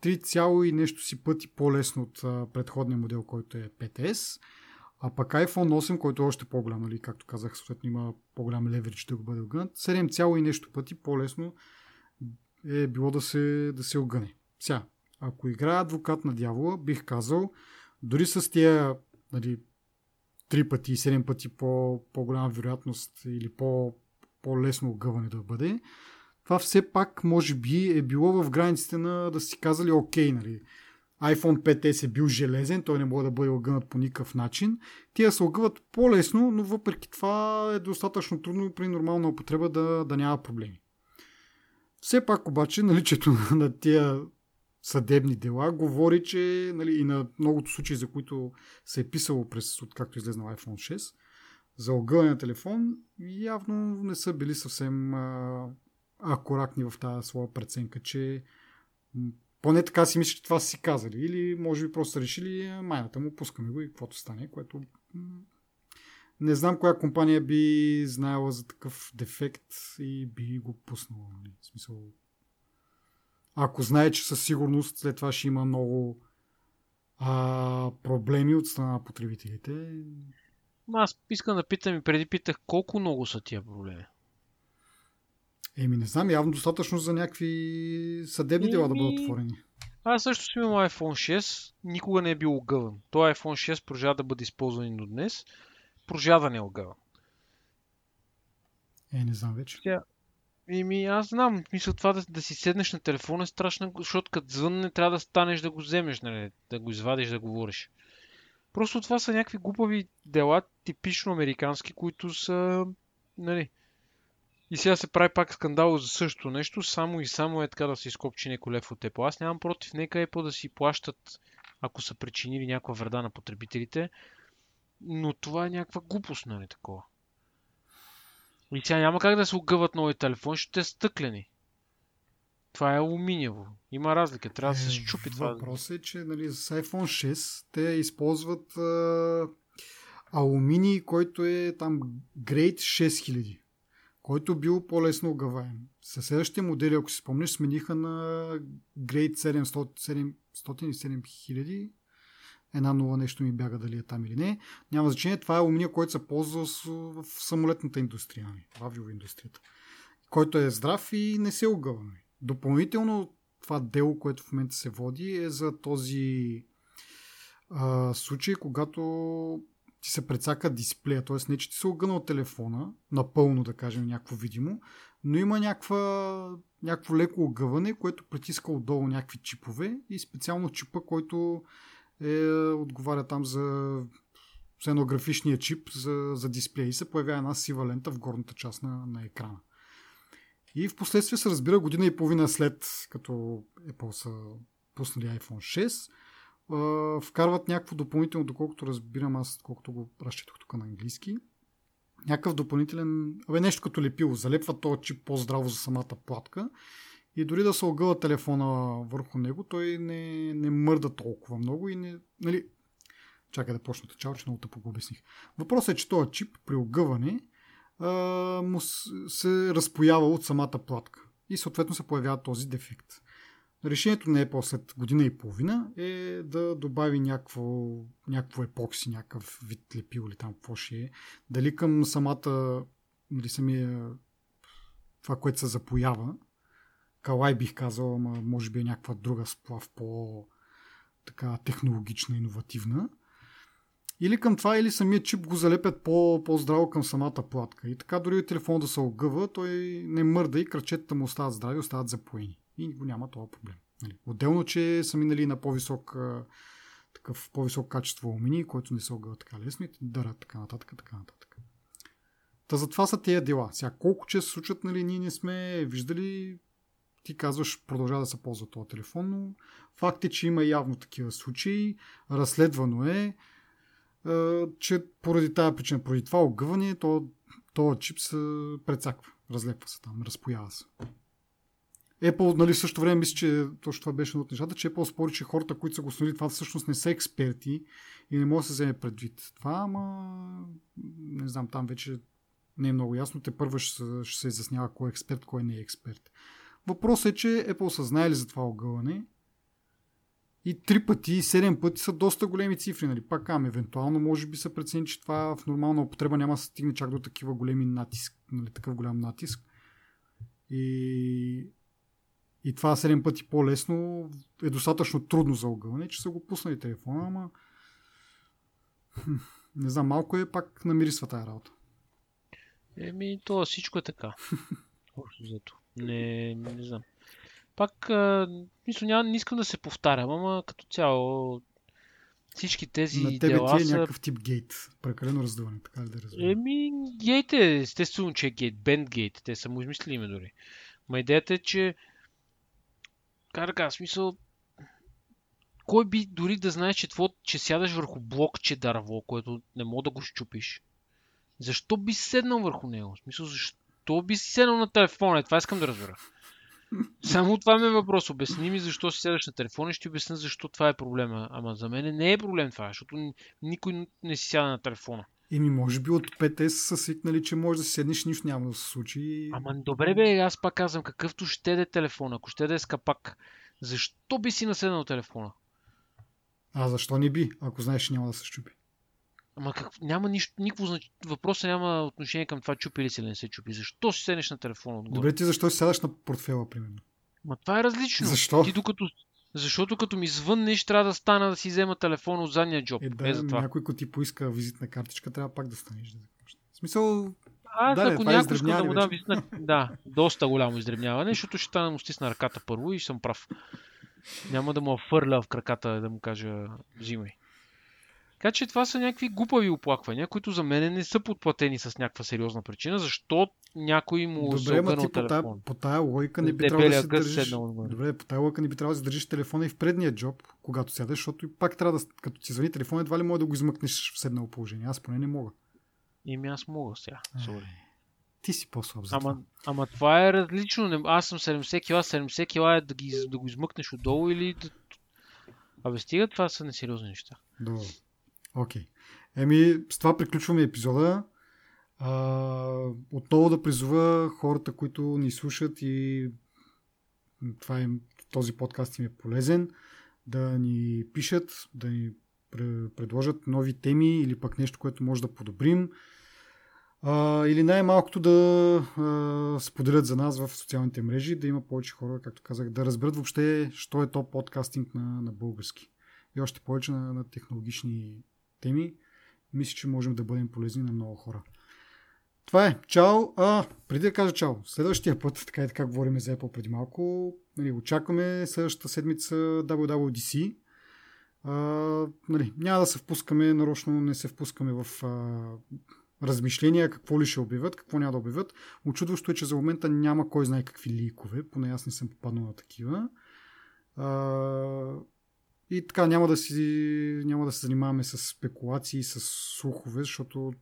Speaker 1: 3, и нещо си пъти по-лесно от предходния модел, който е 5S. А пък iPhone 8, който е още по-голям, нали, както казах, съответно има по-голям леверидж да го бъде огънат, 7, и нещо пъти по-лесно е било да се, да се огъне. Сега, ако играя адвокат на дявола, бих казал, дори с тия нали, 3 пъти и 7 пъти по, по-голяма вероятност или по, по-лесно огъване да бъде, това все пак може би е било в границите на да си казали окей, нали, iPhone 5S е бил железен, той не може да бъде огънат по никакъв начин. Тия се огъват по-лесно, но въпреки това е достатъчно трудно при нормална употреба да, да няма проблеми. Все пак обаче наличието на тия съдебни дела говори, че нали, и на многото случаи, за които се е писало през, откакто излезна iPhone 6, за на телефон, явно не са били съвсем а, акуратни в тази своя преценка, че поне така си мисля, че това си казали. Или може би просто са решили, «А, майната му, пускаме го и каквото стане, което не знам коя компания би знаела за такъв дефект и би го пуснала. Нали? В смисъл, ако знае, че със сигурност след това ще има много а, проблеми от страна на потребителите.
Speaker 2: Аз искам да питам и преди питах колко много са тия проблеми.
Speaker 1: Еми, не знам, явно достатъчно за някакви съдебни дела да бъдат отворени.
Speaker 2: Аз също съм имал iPhone 6, никога не е бил огъван. Той iPhone 6 продължава да бъде използван и до днес. Продължава да не е огъван.
Speaker 1: Е, не знам вече.
Speaker 2: Тя... Еми, аз знам. Мисля, това да, да си седнеш на телефона е страшно, защото като звънне трябва да станеш да го вземеш, нали? да го извадиш, да говориш. Просто това са някакви глупави дела, типично американски, които са, нали, и сега се прави пак скандал за същото нещо, само и само е така да се изкопчи някой лев от Apple. Аз нямам против, нека Apple да си плащат, ако са причинили някаква вреда на потребителите, но това е някаква глупост, нали такова. И сега няма как да се огъват нови телефони, ще е стъклени. Това е алуминиево. Има разлика. Трябва да се е, щупи това.
Speaker 1: Въпросът е, че нали, с iPhone 6 те използват а, алуминий, който е там Grade 6000 който бил по-лесно огъваем. Със следващите модели, ако си спомниш, смениха на Grade 700, 700 7000. Една нова нещо ми бяга дали е там или не. Няма значение. Това е алуминия, който се ползва в самолетната индустрия, нали, в авиоиндустрията. Който е здрав и не се огъва. Нали. Допълнително това дело, което в момента се води е за този а, случай, когато ти се прецака дисплея, т.е. не, че ти се огънал телефона, напълно да кажем някакво видимо, но има някаква, някакво леко огъване, което притиска отдолу някакви чипове и специално чипа, който е, отговаря там за сценографичния чип за, за дисплей и се появява една сива лента в горната част на, на екрана. И в последствие се разбира година и половина след като Apple са пуснали iPhone 6, вкарват някакво допълнително, доколкото разбирам аз, колкото го разчитах тук на английски, някакъв допълнителен, абе нещо като лепило, залепва този чип по-здраво за самата платка и дори да се огъва телефона върху него, той не, не мърда толкова много и не, нали, чакай да почна чао, че много тъпо го обясних. Въпросът е, че този чип при огъване а, му се разпоява от самата платка и съответно се появява този дефект. Решението на Apple след година и половина е да добави някакво, някакво епокси, някакъв вид лепил или там какво ще е. Дали към самата, нали самия това, което се запоява, калай бих казал, ама може би е някаква друга сплав по така технологична, иновативна. Или към това, или самият чип го залепят по, по-здраво към самата платка. И така дори телефон да се огъва, той не мърда и кръчетата му остават здрави, остават запоени и го няма това проблем. Нали. Отделно, че са минали на по-висок такъв по-високо качество алуминий, който не се огъва така лесно и дърят така нататък, така нататък. Та затова са тези дела. Сега колко често се случват, нали, ние не сме виждали ти казваш, продължава да се ползва този телефон, но факт е, че има явно такива случаи. Разследвано е, че поради тази причина, поради това огъване, то, този чип се прецаква, разлепва се там, разпоява се. Apple, нали, също време мисля, че точно това беше от нещата, че Apple спори, че хората, които са го установили това всъщност не са експерти и не може да се вземе предвид. Това, ама не знам, там вече не е много ясно. Те първо ще, ще се изяснява кой е експерт, кой не е експерт. Въпросът е, че Apple са знаели за това огъване и три пъти, седем пъти са доста големи цифри. Нали? Пак ам, евентуално може би са прецени, че това в нормална употреба няма да стигне чак до такива големи натиск, нали? такъв голям натиск. И и това 7 пъти по-лесно е достатъчно трудно за огъване, че са го пуснали телефона, ама не знам, малко е пак намирисва тази работа.
Speaker 2: Еми, то всичко е така. Не, не знам. Пак, а, мисля, няма, не искам да се повтарям, ама като цяло всички тези
Speaker 1: На тебе
Speaker 2: дела
Speaker 1: ти е
Speaker 2: са...
Speaker 1: някакъв тип гейт. Прекалено раздуване, така ли да разбирам?
Speaker 2: Еми, гейт е, естествено, че е гейт. Бенд гейт. Те са му измислили име дори. Ма идеята е, че как да кажа, смисъл, кой би дори да знаеш, че, тво, че сядаш върху блокче дърво, което не мога да го щупиш? Защо би седнал върху него? В смисъл, защо би си седнал на телефона? Е, това искам да разбера. Само това ми е въпрос. Обясни ми защо си седаш на телефона и ще обясня защо това е проблема. Ама за мен не е проблем това, защото никой не си сяда на телефона.
Speaker 1: Еми, може би от 5S са свикнали, че може да седнеш, нищо няма да се случи.
Speaker 2: Ама добре бе, аз пак казвам, какъвто ще да е телефон, ако ще да е скапак, защо би си наседнал телефона?
Speaker 1: А защо не би, ако знаеш, че няма да се щупи?
Speaker 2: Ама как, няма нищо, никакво значение. Въпросът няма отношение към това чупи ли се или не се чупи. Защо си седнеш на телефона отгоре?
Speaker 1: Добре, ти защо си сядаш на портфела, примерно?
Speaker 2: Ма това е различно.
Speaker 1: Защо?
Speaker 2: Ти докато, защото като ми звъннеш, трябва да стана да си взема телефона от задния джоб.
Speaker 1: Е, да,
Speaker 2: е за това.
Speaker 1: някой, като ти поиска визитна картичка, трябва пак да станеш. Да. В смисъл,
Speaker 2: Аз
Speaker 1: Да,
Speaker 2: ако
Speaker 1: е
Speaker 2: някой иска да му дам визитна... Да, доста голямо издребняване, защото ще стана му стисна ръката първо и съм прав. Няма да му фърля в краката да му кажа взимай. Така че това са някакви глупави оплаквания, които за мен не са подплатени с някаква сериозна причина, защо някой му се
Speaker 1: добре, ма
Speaker 2: обърнал телефон.
Speaker 1: по тая логика не би трябвало да
Speaker 2: гъс
Speaker 1: държиш... Добре, по тая логика не би трябвало да си държиш телефона и в предния джоб, когато сядаш, защото и пак трябва да, като ти звъни телефон, едва ли може да го измъкнеш в седнало положение. Аз поне не мога.
Speaker 2: Ими аз мога сега. Sorry.
Speaker 1: Ти си по-слаб за
Speaker 2: Ама,
Speaker 1: това.
Speaker 2: ама това е различно. Аз съм 70 кила, 70 кила е да, ги, да го измъкнеш отдолу или да... Абе стига, това са несериозни неща.
Speaker 1: Добре. Окей. Еми, с това приключваме епизода. А, отново да призова хората, които ни слушат и това е, този подкаст им е полезен, да ни пишат, да ни пре- предложат нови теми или пък нещо, което може да подобрим. А, или най-малкото да а, споделят за нас в социалните мрежи, да има повече хора, както казах, да разберат въобще, що е то подкастинг на, на български. И още повече на, на технологични теми. Мисля, че можем да бъдем полезни на много хора. Това е. Чао. А, преди да кажа чао, следващия път, така и така говорим за Apple преди малко, нали, очакваме следващата седмица WWDC. А, нали, няма да се впускаме, нарочно не се впускаме в а, размишления какво ли ще обявят, какво няма да обявят. Очудващо е, че за момента няма кой знае какви ликове, поне аз не съм попаднал на такива. А, и така, няма да, си, няма да се занимаваме с спекулации, с слухове, защото,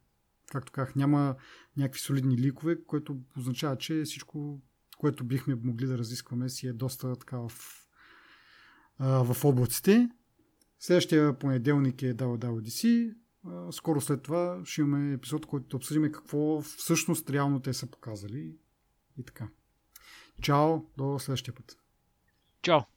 Speaker 1: както казах, няма някакви солидни ликове, което означава, че всичко, което бихме могли да разискваме, си е доста така в, а, в облаците. Следващия понеделник е WWDC. Скоро след това ще имаме епизод, който да обсъдим какво всъщност реално те са показали. И така. Чао, до следващия път.
Speaker 2: Чао!